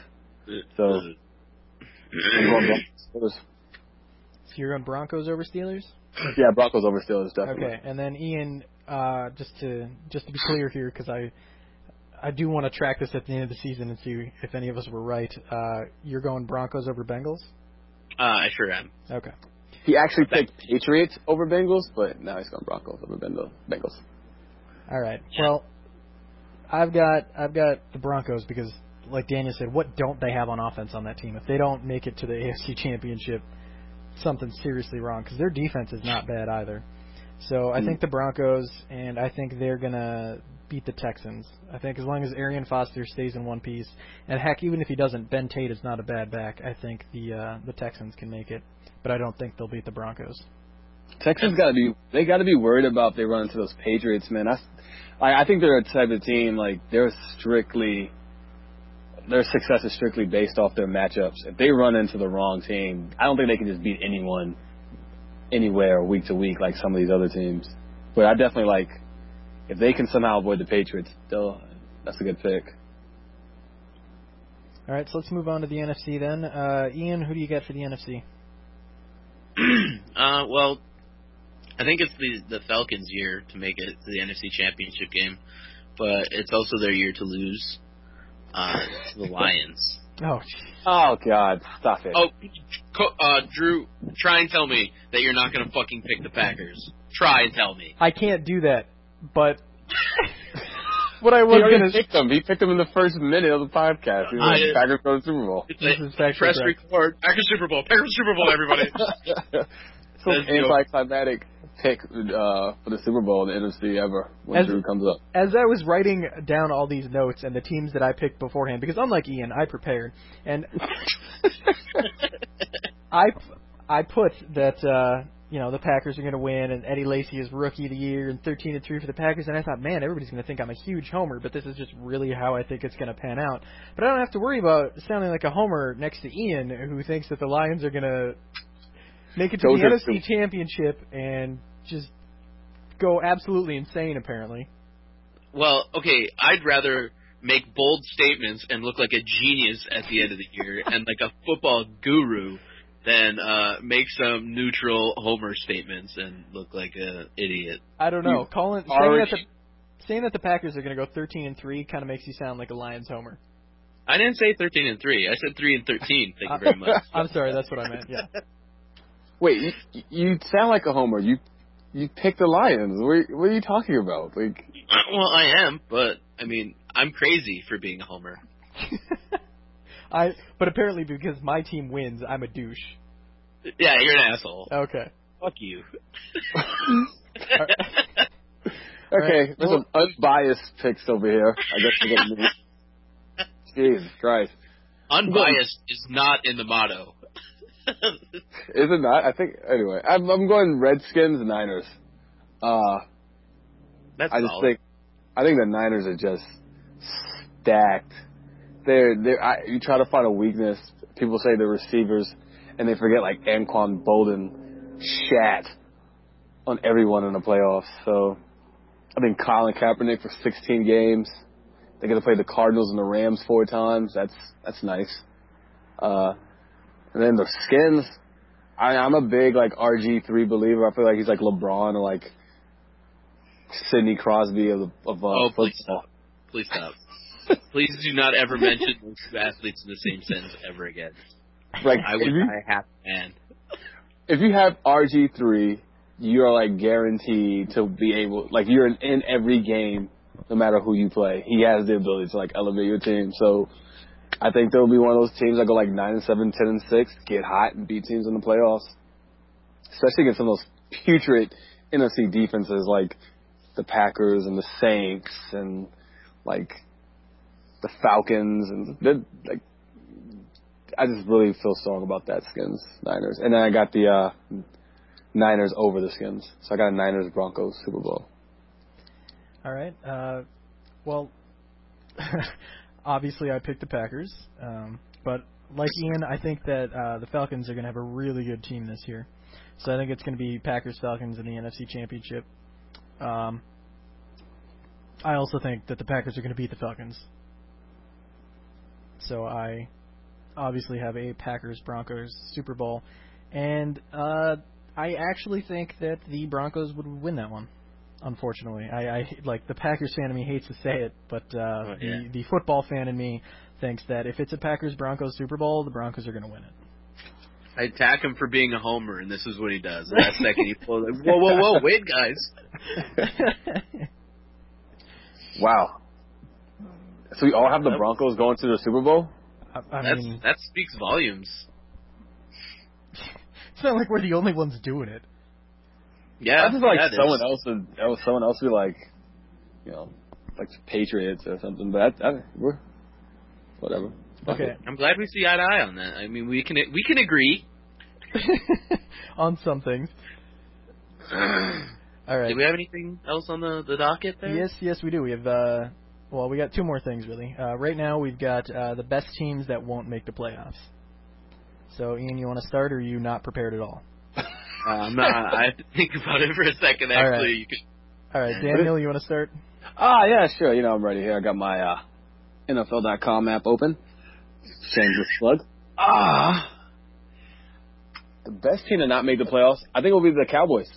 So I'm going Broncos. So you're on Broncos over Steelers? Yeah, Broncos over Steelers definitely. Okay, and then Ian, uh, just to just to be clear here, because I I do want to track this at the end of the season and see if any of us were right. Uh, you're going Broncos over Bengals? uh, I sure am. Okay. He actually picked Patriots over Bengals, but now he's going Broncos over Bengals. Bengals. All right. Well, I've got I've got the Broncos because, like Daniel said, what don't they have on offense on that team? If they don't make it to the AFC Championship, something's seriously wrong because their defense is not bad either. So I Mm. think the Broncos, and I think they're gonna beat the Texans. I think as long as Arian Foster stays in one piece, and heck, even if he doesn't, Ben Tate is not a bad back. I think the uh, the Texans can make it, but I don't think they'll beat the Broncos. Texans got to be they got to be worried about if they run into those Patriots, man. I, I think they're a type of team like they're strictly their success is strictly based off their matchups. If they run into the wrong team, I don't think they can just beat anyone anywhere week to week like some of these other teams. But I definitely like if they can somehow avoid the Patriots, they'll that's a good pick. All right, so let's move on to the NFC then. Uh, Ian, who do you get for the NFC? uh, well, I think it's the the Falcons' year to make it to the NFC Championship game, but it's also their year to lose uh, to the Lions. Oh, Oh God, stop it. Oh, co- uh, Drew, try and tell me that you're not going to fucking pick the Packers. Try and tell me. I can't do that. But what I he was gonna pick them. He picked them in the first minute of the podcast. He was like, I- Packers go to the Super Bowl. It's This a is press correct. record. Packers Super Bowl. Packers Super Bowl, everybody. so Let's go. anticlimactic pick uh, for the Super Bowl in the NFC ever when As- Drew comes up. as I was writing down all these notes and the teams that I picked beforehand, because unlike Ian, I prepared and I I put that uh, you know the Packers are going to win and Eddie Lacy is rookie of the year and 13 and three for the Packers, and I thought, man, everybody's going to think I'm a huge homer, but this is just really how I think it's going to pan out. But I don't have to worry about sounding like a homer next to Ian, who thinks that the Lions are going to make it to Those the NFC Championship and just go absolutely insane, apparently. well, okay, I'd rather make bold statements and look like a genius at the end of the year and like a football guru than uh, make some neutral homer statements and look like an idiot. I don't know. You Colin saying that the saying that the Packers are going to go 13 and three kind of makes you sound like a Lions homer. I didn't say 13 and 3. I said 3 and 13. Thank you very much. I'm sorry, that's what I meant. Yeah. Wait, you, you sound like a homer. You you picked the Lions. What, what are you talking about? Like, well, I am, but I mean, I'm crazy for being a homer. I but apparently because my team wins, I'm a douche. Yeah, you're an asshole. Okay. Fuck you. Okay, Right. there's some unbiased picks over here. I guess we're gonna move. Jesus Christ. Unbiased is not in the motto. Is it not? I think anyway. I'm, I'm going Redskins, Niners. Uh, That's I just solid. think, I think the Niners are just stacked. They're, they're. I, you try to find a weakness. People say the receivers, and they forget like Anquan Boldin shat on everyone in the playoffs. So, I think Colin Kaepernick for 16 games. They're gonna play the Cardinals and the Rams four times. That's that's nice. Uh, and then the Skins. I, I'm a big like RG three believer. I feel like he's like LeBron or like Sidney Crosby of the, of uh, Oh, please football. stop. Please stop. Please do not ever mention those two athletes in the same sentence ever again. Like I would you, a happy man. if you have RG three, you're like guaranteed to be able like you're in, in every game, no matter who you play. He has the ability to like elevate your team. So I think there'll be one of those teams that go like nine and seven, ten and six, get hot and beat teams in the playoffs. Especially against some of those putrid NFC defenses like the Packers and the Saints and like the Falcons and they're, like I just really feel strong about that Skins Niners. And then I got the uh Niners over the Skins. So I got a Niners Broncos Super Bowl. All right. Uh, well, obviously I picked the Packers, um, but like Ian, I think that uh, the Falcons are going to have a really good team this year. So I think it's going to be Packers Falcons in the NFC Championship. Um, I also think that the Packers are going to beat the Falcons. So I obviously have a Packers Broncos Super Bowl, and uh, I actually think that the Broncos would win that one. Unfortunately, I, I like the Packers fan in me hates to say it, but uh, Oh, yeah. the the football fan in me thinks that if it's a Packers Broncos Super Bowl, the Broncos are going to win it. I attack him for being a homer, and this is what he does. Last second, he pulls like, whoa, whoa, whoa, wait, guys. Wow. So we all have the Broncos going to the Super Bowl? I, I mean, that speaks volumes. it's not like we're the only ones doing it. Yeah, I just like yeah, it is. someone else would that was someone else would be like you know, like the Patriots or something, but I, I, we're whatever. Okay. I'm glad we see eye to eye on that. I mean, we can we can agree. on some things. All right. Do we have anything else on the the docket there? Yes, yes, we do. We have, uh, well, we got two more things really. Uh, right now, we've got uh, the best teams that won't make the playoffs. So, Ian, you want to start, or are you not prepared at all? Uh, I'm not. I have to think about it for a second. Actually, right. you can. All right, Daniel, you want to start? Ah, yeah, sure. You know, I'm ready here. I got my uh, NFL.com app open. Shameless plug. Ah, the best team to not make the playoffs, I think, will be the Cowboys.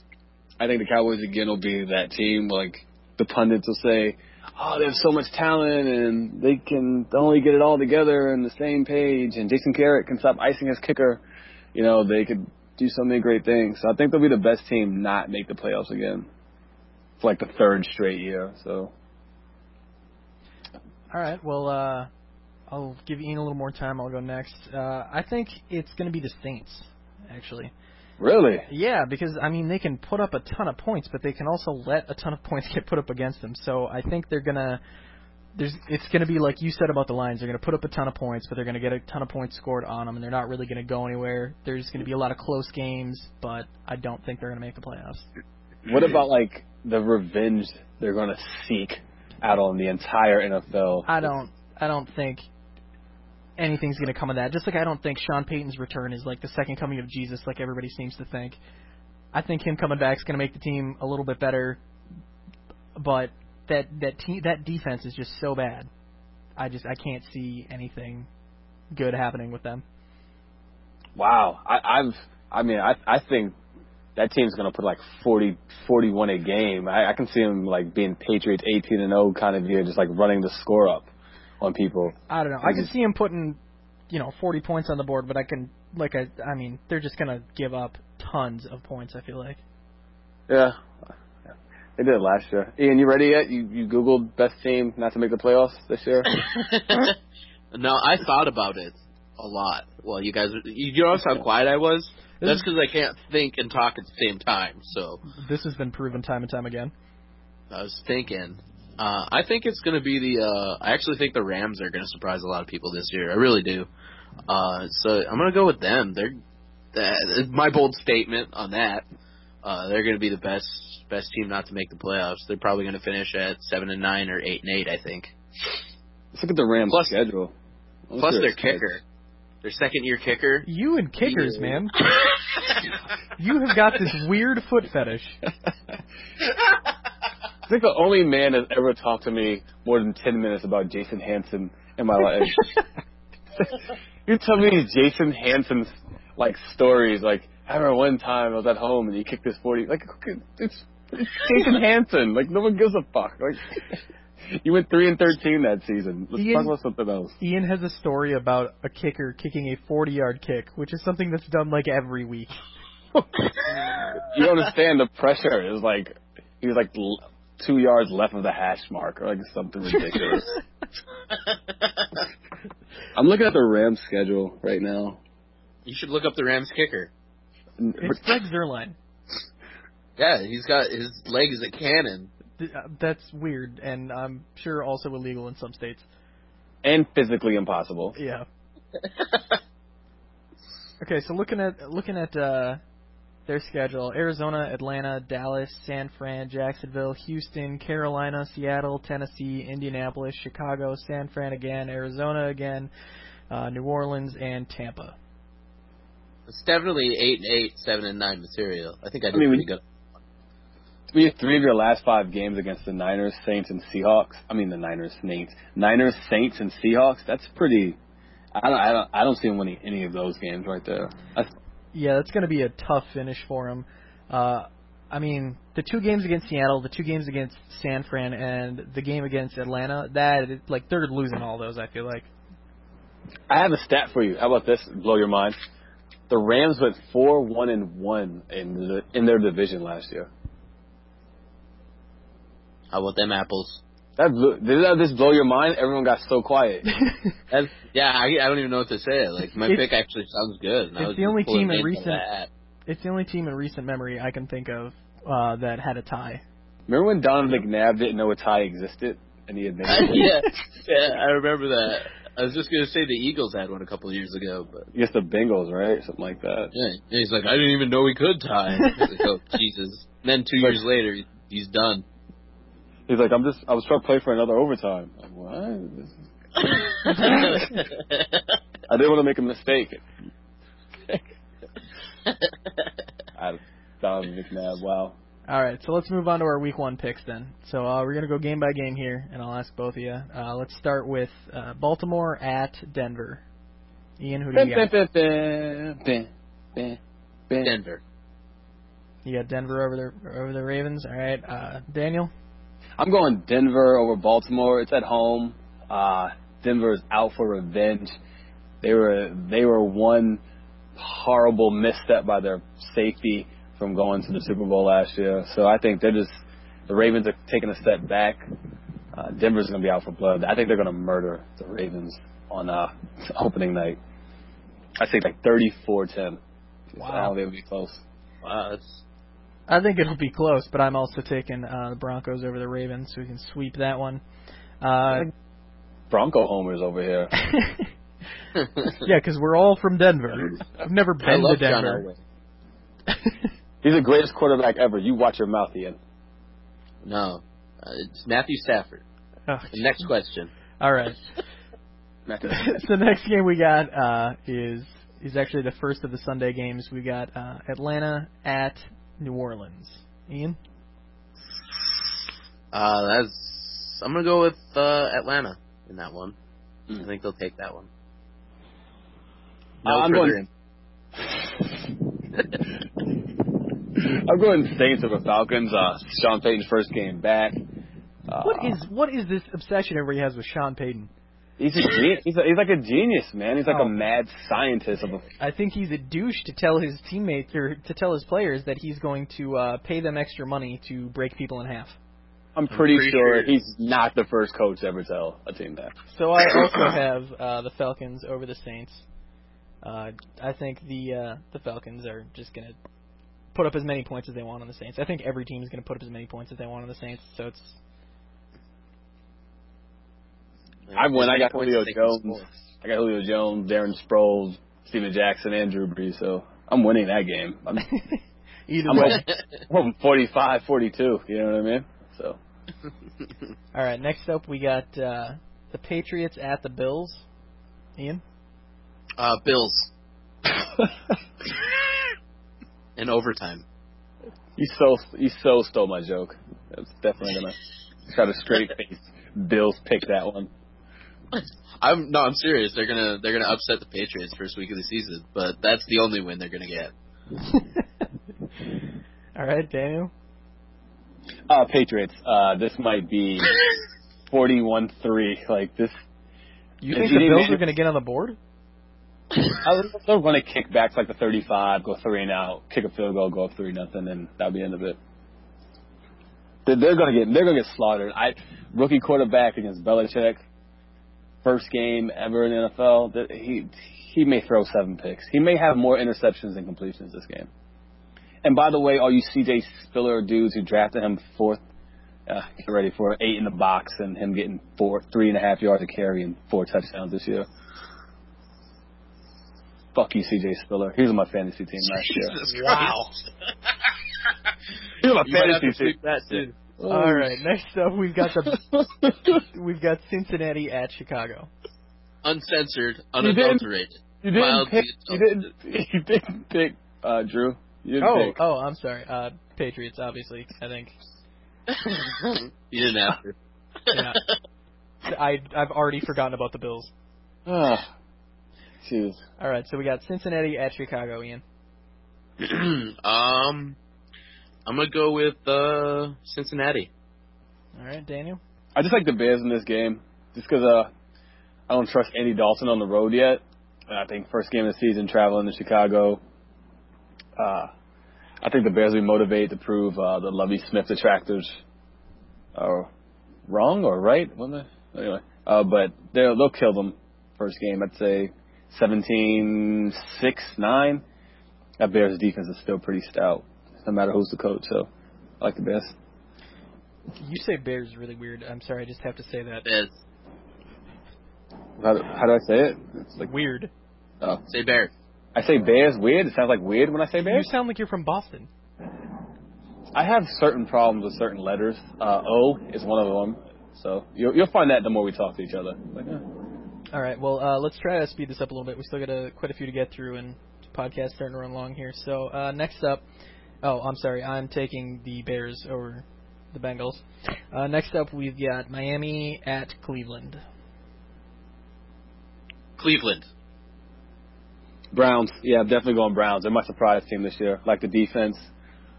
I think the Cowboys again will be that team. Like the pundits will say, "Oh, they have so much talent, and they can only get it all together on the same page." And Jason Garrett can stop icing his kicker. You know, they could do so many great things. So I think they'll be the best team not make the playoffs again for like the third straight year. So All right. Well, uh, I'll give Ian a little more time. I'll go next. Uh, I think it's going to be the Saints, actually. really, Yeah, because I mean they can put up a ton of points, but they can also let a ton of points get put up against them. So I think they're gonna. There's, it's going to be like you said about the Lions. They're going to put up a ton of points, but they're going to get a ton of points scored on them, and they're not really going to go anywhere. There's going to be a lot of close games, but I don't think they're going to make the playoffs. what about like the revenge they're going to seek out on the entire NFL? I don't. I don't think anything's going to come of that. Just like I don't think Sean Payton's return is like the second coming of Jesus, like everybody seems to think. I think him coming back is going to make the team a little bit better, but that that te- that defense is just so bad. I just I can't see anything good happening with them. Wow, I, I've, I mean, I, I think that team's going to put like 40, 41 a game. I, I can see them like being Patriots 18 and 0 kind of year, just like running the score up on people. I don't know. I can see them putting, you know, 40 points on the board, but I can like I I mean they're just going to give up tons of points. I feel like. Yeah. They did it last year. Ian, you ready yet? You you googled best team not to make the playoffs this year? no, I thought about it a lot. Well, you guys, you notice how quiet I was. This That's because I can't think and talk at the same time. So, This has been proven time and time again. I was thinking. Uh, I think it's going to be the. Uh, I actually think the Rams are going to surprise a lot of people this year. I really do. Uh, so I'm going to go with them. They're uh, my bold statement on that. Uh, they're going to be the best best team not to make the playoffs. They're probably going to finish at seven and nine or eight and eight. I think. Let's look at the Rams Plus- schedule. Let's Plus their their schedule. kicker, their second year kicker. You and kickers, Yeah. man. You have got this weird foot fetish. I think the only man that's ever talked to me more than ten minutes about Jason Hanson in my life. you tell me Jason Hanson's like stories, like I remember one time I was at home and he kicked this forty. Like it's, it's Jason Hanson. Like no one gives a fuck. Like you went three and thirteen that season. Let's Ian- talk about something else. Ian has a story about a kicker kicking a 40-yard kick, which is something that's done like every week. You don't understand the pressure. It was like he was like two yards left of the hash mark or like something ridiculous. I'm looking at the Rams schedule right now. You should look up the Rams kicker. It's Greg Zuerlein. Yeah, he's got his leg is a cannon. Uh, That's weird, and I'm sure also illegal in some states. and physically impossible. Yeah. Okay, so looking at looking at uh, their schedule: Arizona, Atlanta, Dallas, San Fran, Jacksonville, Houston, Carolina, Seattle, Tennessee, Indianapolis, Chicago, San Fran again, Arizona again, uh, New Orleans, and Tampa. It's definitely eight and eight, seven and nine material. I think I did I mean, pretty good. We have three of your last five games against the Niners, Saints, and Seahawks. I mean the Niners, Saints, Niners, Saints, and Seahawks. That's pretty. I don't. I don't. I don't see him winning any of those games right there. That's, Yeah, that's going to be a tough finish for him. Uh, I mean, the two games against Seattle, the two games against San Fran, and the game against Atlanta. That like they're losing all those. I feel like. I have a stat for you. How about this? Blow your mind. The Rams went four one and one in the, in their division last year. How about them apples? That blew, did that just blow your mind? Everyone got so quiet. Yeah, I, I don't even know what to say. Like my It's- pick actually sounds good. it's was the only team in recent- out of the hat. it's the only team in recent memory I can think of uh, that had a tie. Remember when Donovan McNabb didn't know a tie existed and he admitted it? yeah, yeah, I remember that. I was just gonna say the Eagles had one a couple of years ago, but Against the Bengals, right? Something like that. yeah, yeah, he's like, I didn't even know we could tie. I like, oh Jesus! And then two years later, he- he's done. He's like, I'm just, I was trying to play for another overtime. I'm like, what? I didn't want to make a mistake. I, Donovan McNabb, wow. All right, so let's move on to our week one picks then. So uh, we're gonna go game by game here, and I'll ask both of you. Uh, let's start with uh, Baltimore at Denver. Ian, who do you got? Denver. You got Denver over the over the Ravens. All right, uh, Daniel. I'm going Denver over Baltimore. It's at home. Uh, Denver's out for revenge. They were they were one horrible misstep by their safety from going to the Super Bowl last year. So I think they're just the Ravens are taking a step back. Uh, Denver's going to be out for blood. I think they're going to murder the Ravens on uh, opening night. I think like 34-10. Wow. I don't think it'll be close. Wow, that's I think it'll be close, but I'm also taking uh, the Broncos over the Ravens, so we can sweep that one. Uh, Bronco homers over here. yeah, because we're all from Denver. I've never I been love to John Denver. Elway. He's the greatest quarterback ever. You watch your mouth, Ian. No, uh, it's Matthew Stafford. Oh, The next question. all right. So the next game we got uh, is is actually the first of the Sunday games. We got uh, Atlanta at New Orleans. Ian. Uh, that's I'm gonna go with uh, Atlanta in that one. I Mm. think they'll take that one. Uh, I'm going- I'm going Saints over Falcons. Uh, Sean Payton's first game back. Uh, What is what is this obsession everybody has with Sean Payton? He's a genius. He's, a, he's like a genius, man. He's like Oh. a mad scientist of a. I think he's a douche to tell his teammates or to tell his players that he's going to uh, pay them extra money to break people in half. I'm pretty, pretty sure sure- he's not the first coach to ever tell a team that. So I also have uh, the Falcons over the Saints. Uh, I think the uh, the Falcons are just gonna put up as many points as they want on the Saints. I think every team is going to put up as many points as they want on the Saints. So it's I win. I got Julio Jones. I got Julio Jones, Darren Sproles, Steven Jackson, and Drew Brees. So I'm winning that game. I'm, either I'm way. hoping 45, 42. You know what I mean? So All right, next up we got uh, the Patriots at the Bills. Ian, uh, Bills in overtime. you so you so stole my joke. That's definitely gonna try to straight face Bills pick that one. I'm no, I'm serious. They're gonna they're gonna upset the Patriots first week of the season, but that's the only win they're gonna get. All right, Daniel. Uh, Patriots. Uh, this might be 41-3. Like this, You think the Bills make- are going to get on the board? I going to kick back like the 35, go three and out, kick a field goal, go up three nothing, and that'll be the end of it. They're, they're going to get they're to get slaughtered. I rookie quarterback against Belichick, first game ever in the NFL. that He he may throw seven picks. He may have more interceptions than completions this game. And by the way, all you CJ Spiller dudes who drafted him fourth, uh, get ready for eight in the box and him getting four, three and a half yards of carry and four touchdowns this year. Fuck you, CJ Spiller. He was on my fantasy team last year. Jesus Wow. He was on You my fantasy team. tweet that too. All right, next up we've got the we've got Cincinnati at Chicago. Uncensored, didn't- unadulterated. You didn't pick. You didn't. You didn't pick uh, Drew. You didn't Oh, pick. oh, I'm sorry. Uh, Patriots, obviously. I think. you didn't have to. Yeah. I I've already forgotten about the Bills. Ah, jeez. All right, so we got Cincinnati at Chicago, Ian. um, I'm gonna go with uh, Cincinnati. All right, Daniel. I just like the Bears in this game, just because uh, I don't trust Andy Dalton on the road yet. And I think first game of the season traveling to Chicago. Uh, I think the Bears will be motivated to prove uh, the Lovie Smith detractors are wrong or right. What am Anyway, uh, but they'll they'll kill them first game. I'd say 17-6, 9. That Bears defense is still pretty stout, no matter who's the coach. So I like the Bears. You say Bears is really weird. I'm sorry, I just have to say that. Bears. How do, how do I say it? It's like Weird. oh. Say Bears. I say Bears weird. It sounds like weird when I say bears. You sound like you're from Boston. I have certain problems with certain letters. Uh, o is one of them. So you'll, you'll find that the more we talk to each other. Like, eh. All right, well, uh, let's try to speed this up a little bit. We still got a, quite a few to get through, and the podcast's starting to run long here. So uh, next up, oh, I'm sorry, I'm taking the Bears over the Bengals. Uh, next up, we've got Miami at Cleveland. Cleveland. Browns. Yeah, I'm definitely going Browns. They're my surprise team this year. Like the defense.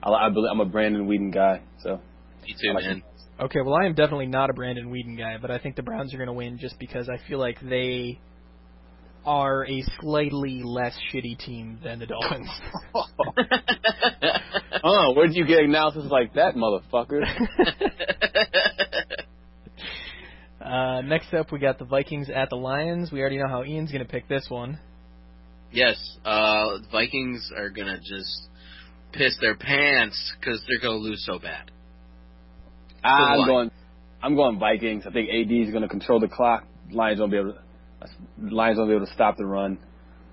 I, I believe I'm a Brandon Weeden guy. So Me too, like man. Okay, well, I am definitely not a Brandon Weeden guy, but I think the Browns are going to win just because I feel like they are a slightly less shitty team than the Dolphins. oh, where'd you get analysis like that, motherfucker? uh, next up, we got the Vikings at the Lions. We already know how Ian's going to pick this one. yes, uh, Vikings are gonna just piss their pants because they're gonna lose so bad. I'm Lions. going. I'm going Vikings. I think AD is going to control the clock. Lions won't be able to. Lions won't be able to stop the run.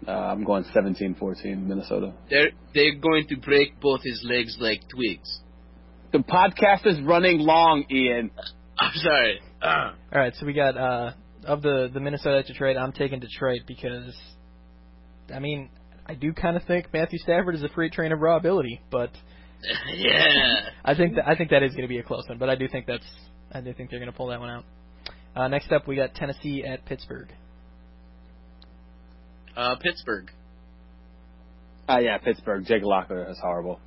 Uh, I'm going 17-14 Minnesota. They're they're going to break both his legs like twigs. The podcast is running long, Ian. I'm sorry. Uh, All right, so we got uh, of the the Minnesota Detroit. I'm taking Detroit because, I mean, I do kind of think Matthew Stafford is a freight train of raw ability, but yeah. I think that I think that is going to be a close one. But I do think that's I do think they're going to pull that one out. Uh, next up, we got Tennessee at Pittsburgh. Uh, Pittsburgh. Ah, yeah, Pittsburgh. Jake Locker is horrible.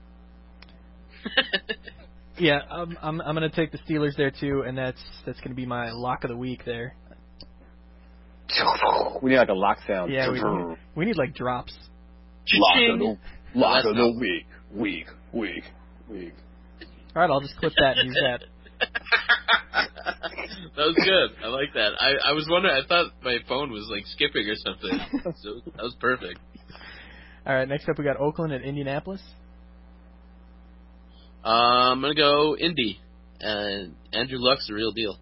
Yeah, I'm I'm I'm going to take the Steelers there too, and that's that's going to be my lock of the week there. We need like a lock sound. Yeah, we need, we need like drops. Lock of the, lock of the week, week, week, week. All right, I'll just clip that and use that. that was good. I like that. I I was wondering. I thought my phone was like skipping or something. So that was perfect. All right, next up we got Oakland at Indianapolis. Uh, I'm gonna go Indy. Uh, Andrew Luck's the real deal.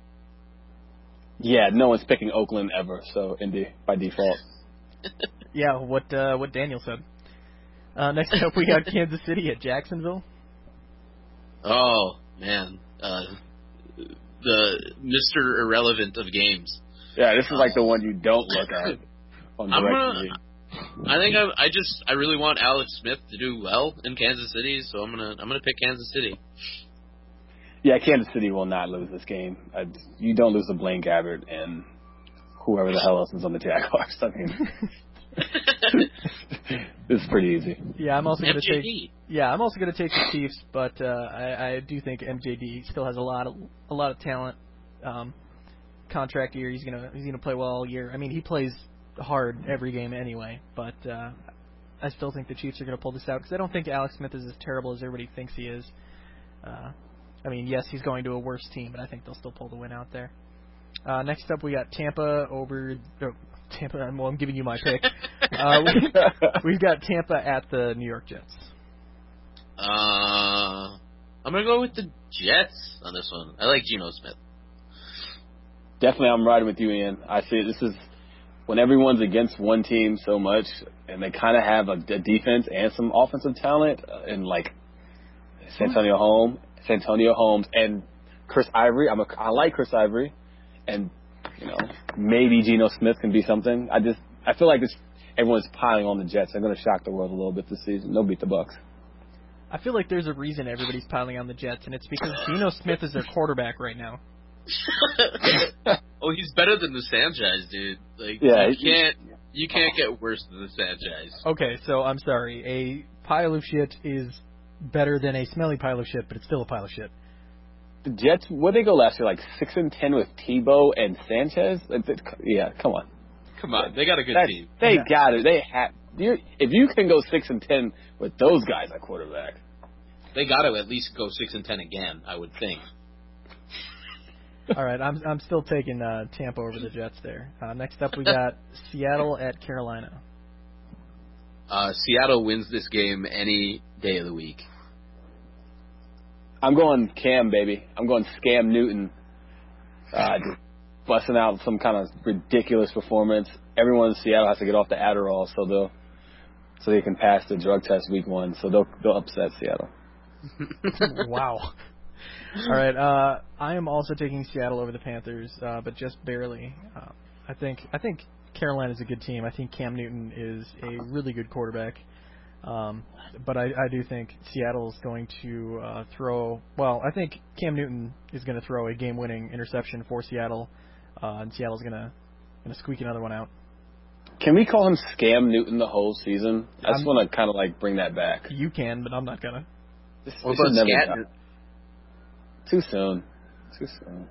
Yeah, no one's picking Oakland ever, so Indy by default. Yeah, what uh, what Daniel said. Uh, next up, we got Kansas City at Jacksonville. Oh man, uh, the Mister Irrelevant of games. Yeah, this is like the one you don't look at on I'm gonna- I think I, I just I really want Alex Smith to do well in Kansas City, so I'm gonna I'm gonna pick Kansas City. Yeah, Kansas City will not lose this game. I, you don't lose to Blaine Gabbert and whoever the hell else is on the Jaguars. I mean, this is pretty easy. Yeah, I'm also going to take. Yeah, I'm also going to take the Chiefs, but uh, I, I do think MJD still has a lot of a lot of talent. Um, contract year, he's gonna he's gonna play well all year. I mean, he plays hard every game anyway, but uh, I still think the Chiefs are gonna pull this out because I don't think Alex Smith is as terrible as everybody thinks he is. Uh, I mean, yes, he's going to a worse team, but I think they'll still pull the win out there. Uh, next up, we got Tampa over oh, Tampa. Well, I'm giving you my pick. Uh, we, we've got Tampa at the New York Jets. Uh, I'm gonna go with the Jets on this one. I like Geno Smith. Definitely, I'm riding with you, Ian. I see this is when everyone's against one team so much, and they kind of have a, a defense and some offensive talent, uh, and like Santonio Holmes, Santonio Holmes, and Chris Ivory. I'm a, I like Chris Ivory, and you know maybe Geno Smith can be something. I just I feel like this everyone's piling on the Jets. They're going to shock the world a little bit this season. They'll beat the Bucs. I feel like there's a reason everybody's piling on the Jets, and it's because Geno Smith is their quarterback right now. oh, he's better than the Sanchez, dude. Like Yeah, you can't you can't get worse than the Sanchez. Okay, so I'm sorry. A pile of shit is better than a smelly pile of shit, but it's still a pile of shit. The Jets, where they go last year, like six and ten with Tebow and Sanchez. Like, that- Yeah, come on. Come on, they got a good That- team. They Yeah. got it. They have. You, if you can go six and ten with those guys at quarterback, They got to at least go six and ten again, I would think. All right, I'm I'm still taking uh, Tampa over the Jets there. Uh, next up, we got Seattle at Carolina. Uh, Seattle wins this game any day of the week. I'm going Cam, baby. I'm going Scam Newton. Uh, busting out some kind of ridiculous performance. Everyone in Seattle has to get off the Adderall so they'll so they can pass the drug test week one. So they'll they'll upset Seattle. wow. All right, uh, I am also taking Seattle over the Panthers, uh, but just barely. Uh, I think I think Carolina's a good team. I think Cam Newton is a really good quarterback. Um, but I, I do think Seattle's going to uh, throw. Well, I think Cam Newton is going to throw a game-winning interception for Seattle, uh, and Seattle's going to going to squeak another one out. Can we call him Scam Newton the whole season? I just want to kind of like bring that back. You can, but I'm not gonna. This, What this about is never Too soon. Too soon.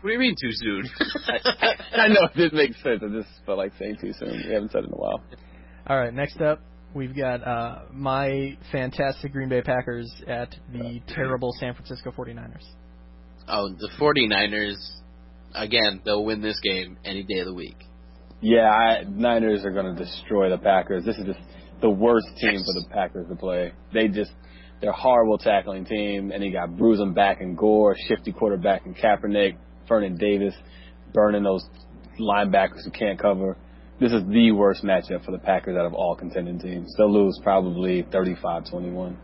What do you mean too soon? I, I know it didn't make sense. I just felt like saying too soon. We haven't said it in a while. All right, next up we've got uh, my fantastic Green Bay Packers at the terrible San Francisco 49ers. oh, the 49ers, again, they'll win this game any day of the week. Yeah, I, Niners are going to destroy the Packers. This is just the worst team for the Packers to play. They just they're a horrible tackling team, and you got bruising back and Gore, shifty quarterback and Kaepernick, Vernon Davis, burning those linebackers who can't cover. This is the worst matchup for the Packers out of all contending teams. They'll lose probably 35-21.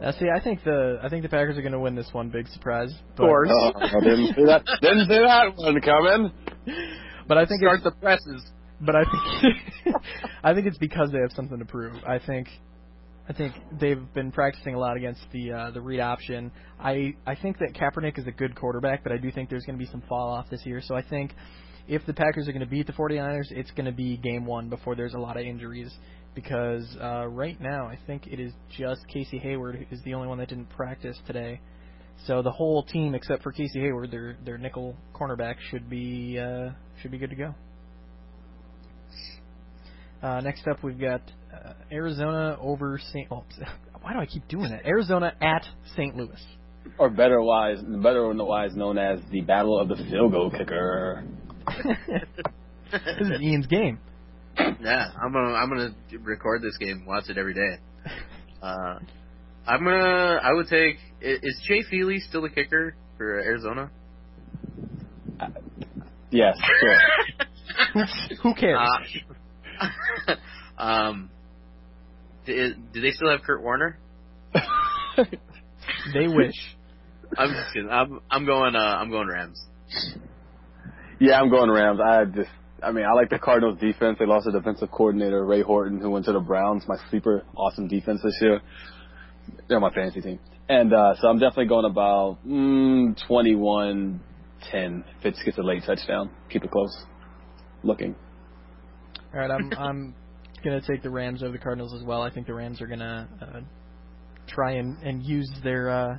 Now, see, I think the I think the Packers are going to win this one. Big surprise. But, course. Oh, I didn't see that. Didn't see that one coming. But I think Start the presses. but I think I think it's because they have something to prove. I think I think they've been practicing a lot against the uh, the read option. I I think that Kaepernick is a good quarterback, but I do think there's going to be some fall off this year. So I think if the Packers are going to beat the 49ers, it's going to be game one before there's a lot of injuries. Because uh, right now, I think it is just Casey Hayward who is the only one that didn't practice today. So the whole team, except for Casey Hayward, their their nickel cornerback, should be uh, should be good to go. Uh, next up, we've got uh, Arizona over St. Oh, why do I keep doing that? Arizona at St. Louis. Or better wise, better wise known as the Battle of the Field Goal Kicker. this is Ian's game. Yeah, I'm gonna I'm gonna record this game, watch it every day. Uh, I'm gonna. I would take. i- Is Jay Feely still the kicker for Arizona? Uh, Yes, sure. Who cares? Uh, um. Do, do they still have Kurt Warner? they wish. I'm just kidding. I'm I'm going. Uh, I'm going Rams. Yeah, I'm going Rams. I just, I mean, I like the Cardinals defense. They lost their defensive coordinator, Ray Horton, who went to the Browns. My sleeper, awesome defense this year. They're my fantasy team. And uh, so I'm definitely going about mm, 21 10. Fitz gets a late touchdown. Keep it close. Looking. All right, I'm I'm gonna take the Rams over the Cardinals as well. I think the Rams are gonna uh, try and and use their uh,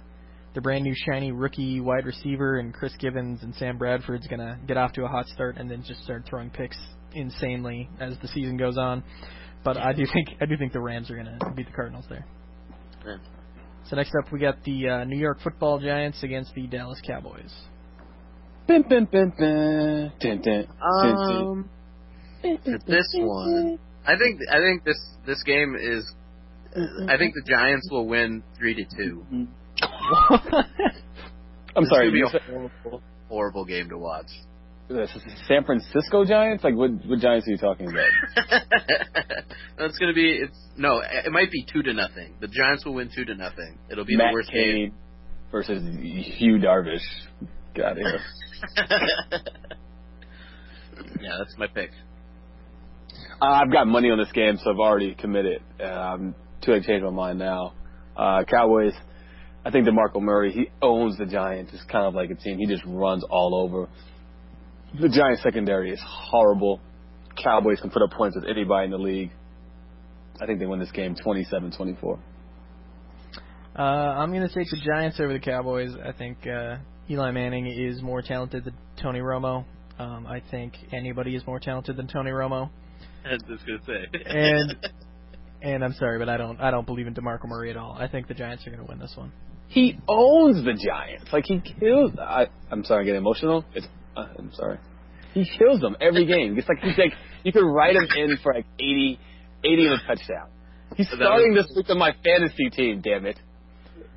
their brand new shiny rookie wide receiver and Chris Givens and Sam Bradford's gonna get off to a hot start and then just start throwing picks insanely as the season goes on. But I do think I do think the Rams are gonna beat the Cardinals there. Yeah. So next up we got the uh, New York Football Giants against the Dallas Cowboys. Bin, bin, bin, bin. Dun, dun, dun, dun. Um, for this one, I think I think this this game is. I think the Giants will win three to two. I'm This sorry. is gonna be a horrible, game to watch. Is San Francisco Giants? Like, what, what Giants are you talking about? That's gonna be it's no, it might be two to nothing. The Giants will win two to nothing. It'll be Matt the worst game. Cain versus Yu Darvish. Here. yeah, that's my pick. Uh, I've got money on this game, so I've already committed. Uh, I'm too late to change my mind now. Uh, Cowboys. I think DeMarco Murray, he owns the Giants. It's kind of like a team. He just runs all over. The Giants secondary is horrible. Cowboys can put up points with anybody in the league. I think they win this game 27-24. Uh, I'm going to take the Giants over the Cowboys. I think uh, Eli Manning is more talented than Tony Romo. Um, I think anybody is more talented than Tony Romo. I was just gonna say. And- And I'm sorry, but I don't I don't believe in DeMarco Murray at all. I think the Giants are going to win this one. He owns the Giants. Like he kills. I, I'm sorry, I get emotional. It's. Uh, I'm sorry. He kills them every game. It's like he's like you could write him in for like 80, 80 and a touchdown. He's That starting was- this week on my fantasy team. Damn it.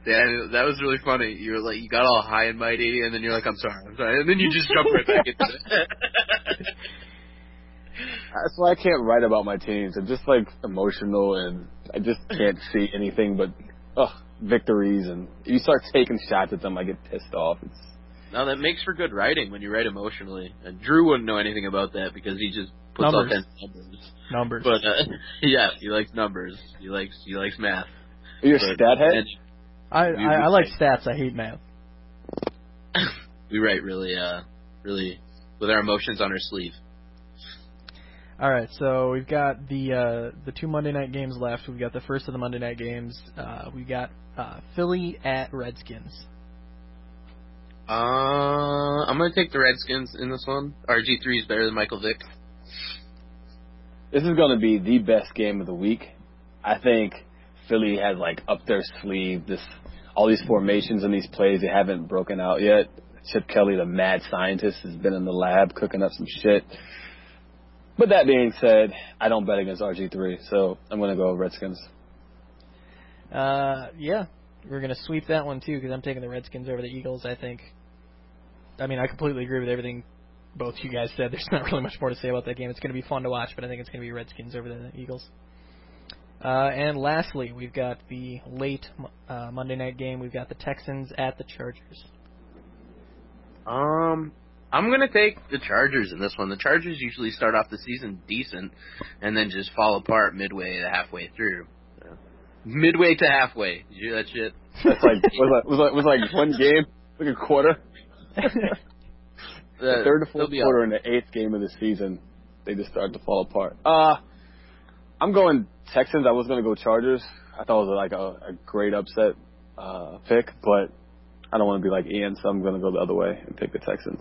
Yeah, that was really funny. You were like, you got all high and mighty, and then you're like, I'm sorry, I'm sorry, and then you just jump right back into it. That's why I can't write about my teams. I'm just like emotional and I just can't see anything but ugh, victories. And if you start taking shots at them, I get pissed off. It's no, that makes for good writing when you write emotionally. And Drew wouldn't know anything about that because he just puts all Numbers. kinds of numbers. Numbers. But uh, yeah, he likes numbers. He likes he likes math. you're a But- stat head. and I, I, I like stats. I hate math. we write really, uh, really with our emotions on our sleeve. All right, so we've got the uh, the two Monday night games left. We've got the first of the Monday night games. Uh, we got uh, Philly at Redskins. Uh, I'm gonna take the Redskins in this one. RG3 is better than Michael Vick. This is going to be the best game of the week. I think Philly has like up their sleeve this all these formations and these plays they haven't broken out yet. Chip Kelly, the mad scientist, has been in the lab cooking up some shit. But that being said, I don't bet against RG3, so I'm going to go Redskins. Uh, yeah, we're gonna sweep that one too because I'm taking the Redskins over the Eagles. I think. I mean, I completely agree with everything both you guys said. There's not really much more to say about that game. It's gonna be fun to watch, but I think it's gonna be Redskins over the Eagles. Uh, and lastly, we've got the late uh, Monday night game. We've got the Texans at the Chargers. Um, I'm gonna take the Chargers in this one. The Chargers usually start off the season decent, and then just fall apart midway to halfway through. So, midway to halfway. Did you hear that shit? That's like was like was like, was like one game, like a quarter. The The third to fourth quarter up. in the eighth game of the season, they just start to fall apart. Uh, I'm going Texans. I was going to go Chargers. I thought it was like a, a great upset uh, pick, but I don't want to be like Ian, so I'm going to go the other way and pick the Texans.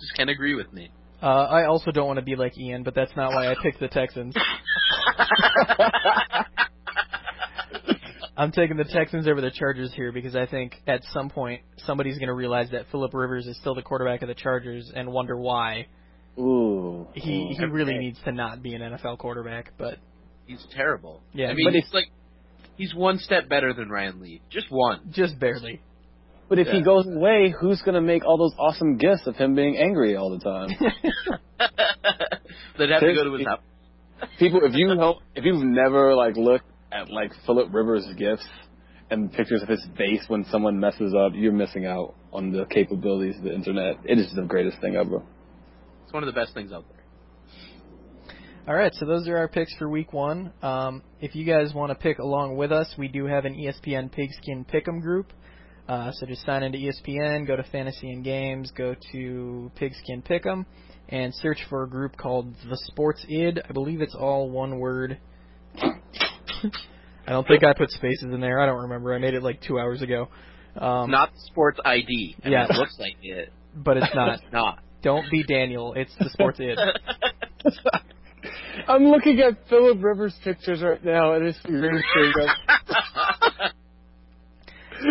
Just can't agree with me. Uh, I also don't want to be like Ian, but that's not why I picked the Texans. I'm taking the Texans over the Chargers here because I think at some point somebody's going to realize that Philip Rivers is still the quarterback of the Chargers and wonder why. Ooh, He ooh. he really needs to not be an NFL quarterback, but He's terrible. Yeah, I mean, but he's like He's one step better than Ryan Leaf. Just one. Just barely. But if Yeah. he goes away, who's gonna make all those awesome gifs of him being angry all the time? They'd have to go to his house. People, if you don't, if you've never like looked at like Philip Rivers' gifs and pictures of his face when someone messes up, you're missing out on the capabilities of the internet. It is the greatest thing ever. It's one of the best things out there. All right, so those are our picks for week one. Um, if you guys want to pick along with us, we do have an ESPN Pigskin Pick'em group. Uh, so just sign into ESPN, go to Fantasy and Games, go to Pigskin Pick'em, and search for a group called The Sports Id. I believe it's all one word. I don't think I put spaces in there. I don't remember. I made it like two hours ago. Um, Not sports ID. and Yeah. It looks like it. but it's not. It's not. Don't be Daniel. It's The Sports Id. I'm looking at Philip Rivers pictures right now, and it's really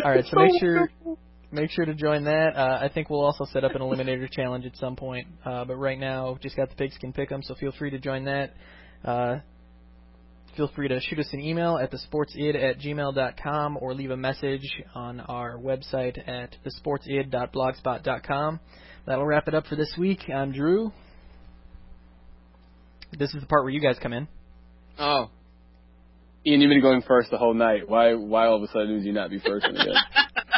All right, so make sure make sure to join that. Uh, I think we'll also set up an eliminator challenge at some point. Uh, but right now, just got the pigskin pick'em, so feel free to join that. Uh, feel free to shoot us an email at thesportsid at gmail.com or leave a message on our website at thesportsid.blogspot.com. That'll wrap it up for this week. I'm Drew. This is the part where you guys come in. Oh. Ian, you've been going first the whole night. Why? Why all of a sudden would you not be first again?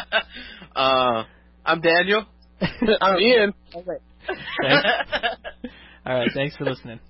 uh, I'm Daniel. I'm Ian. All right, thanks for listening.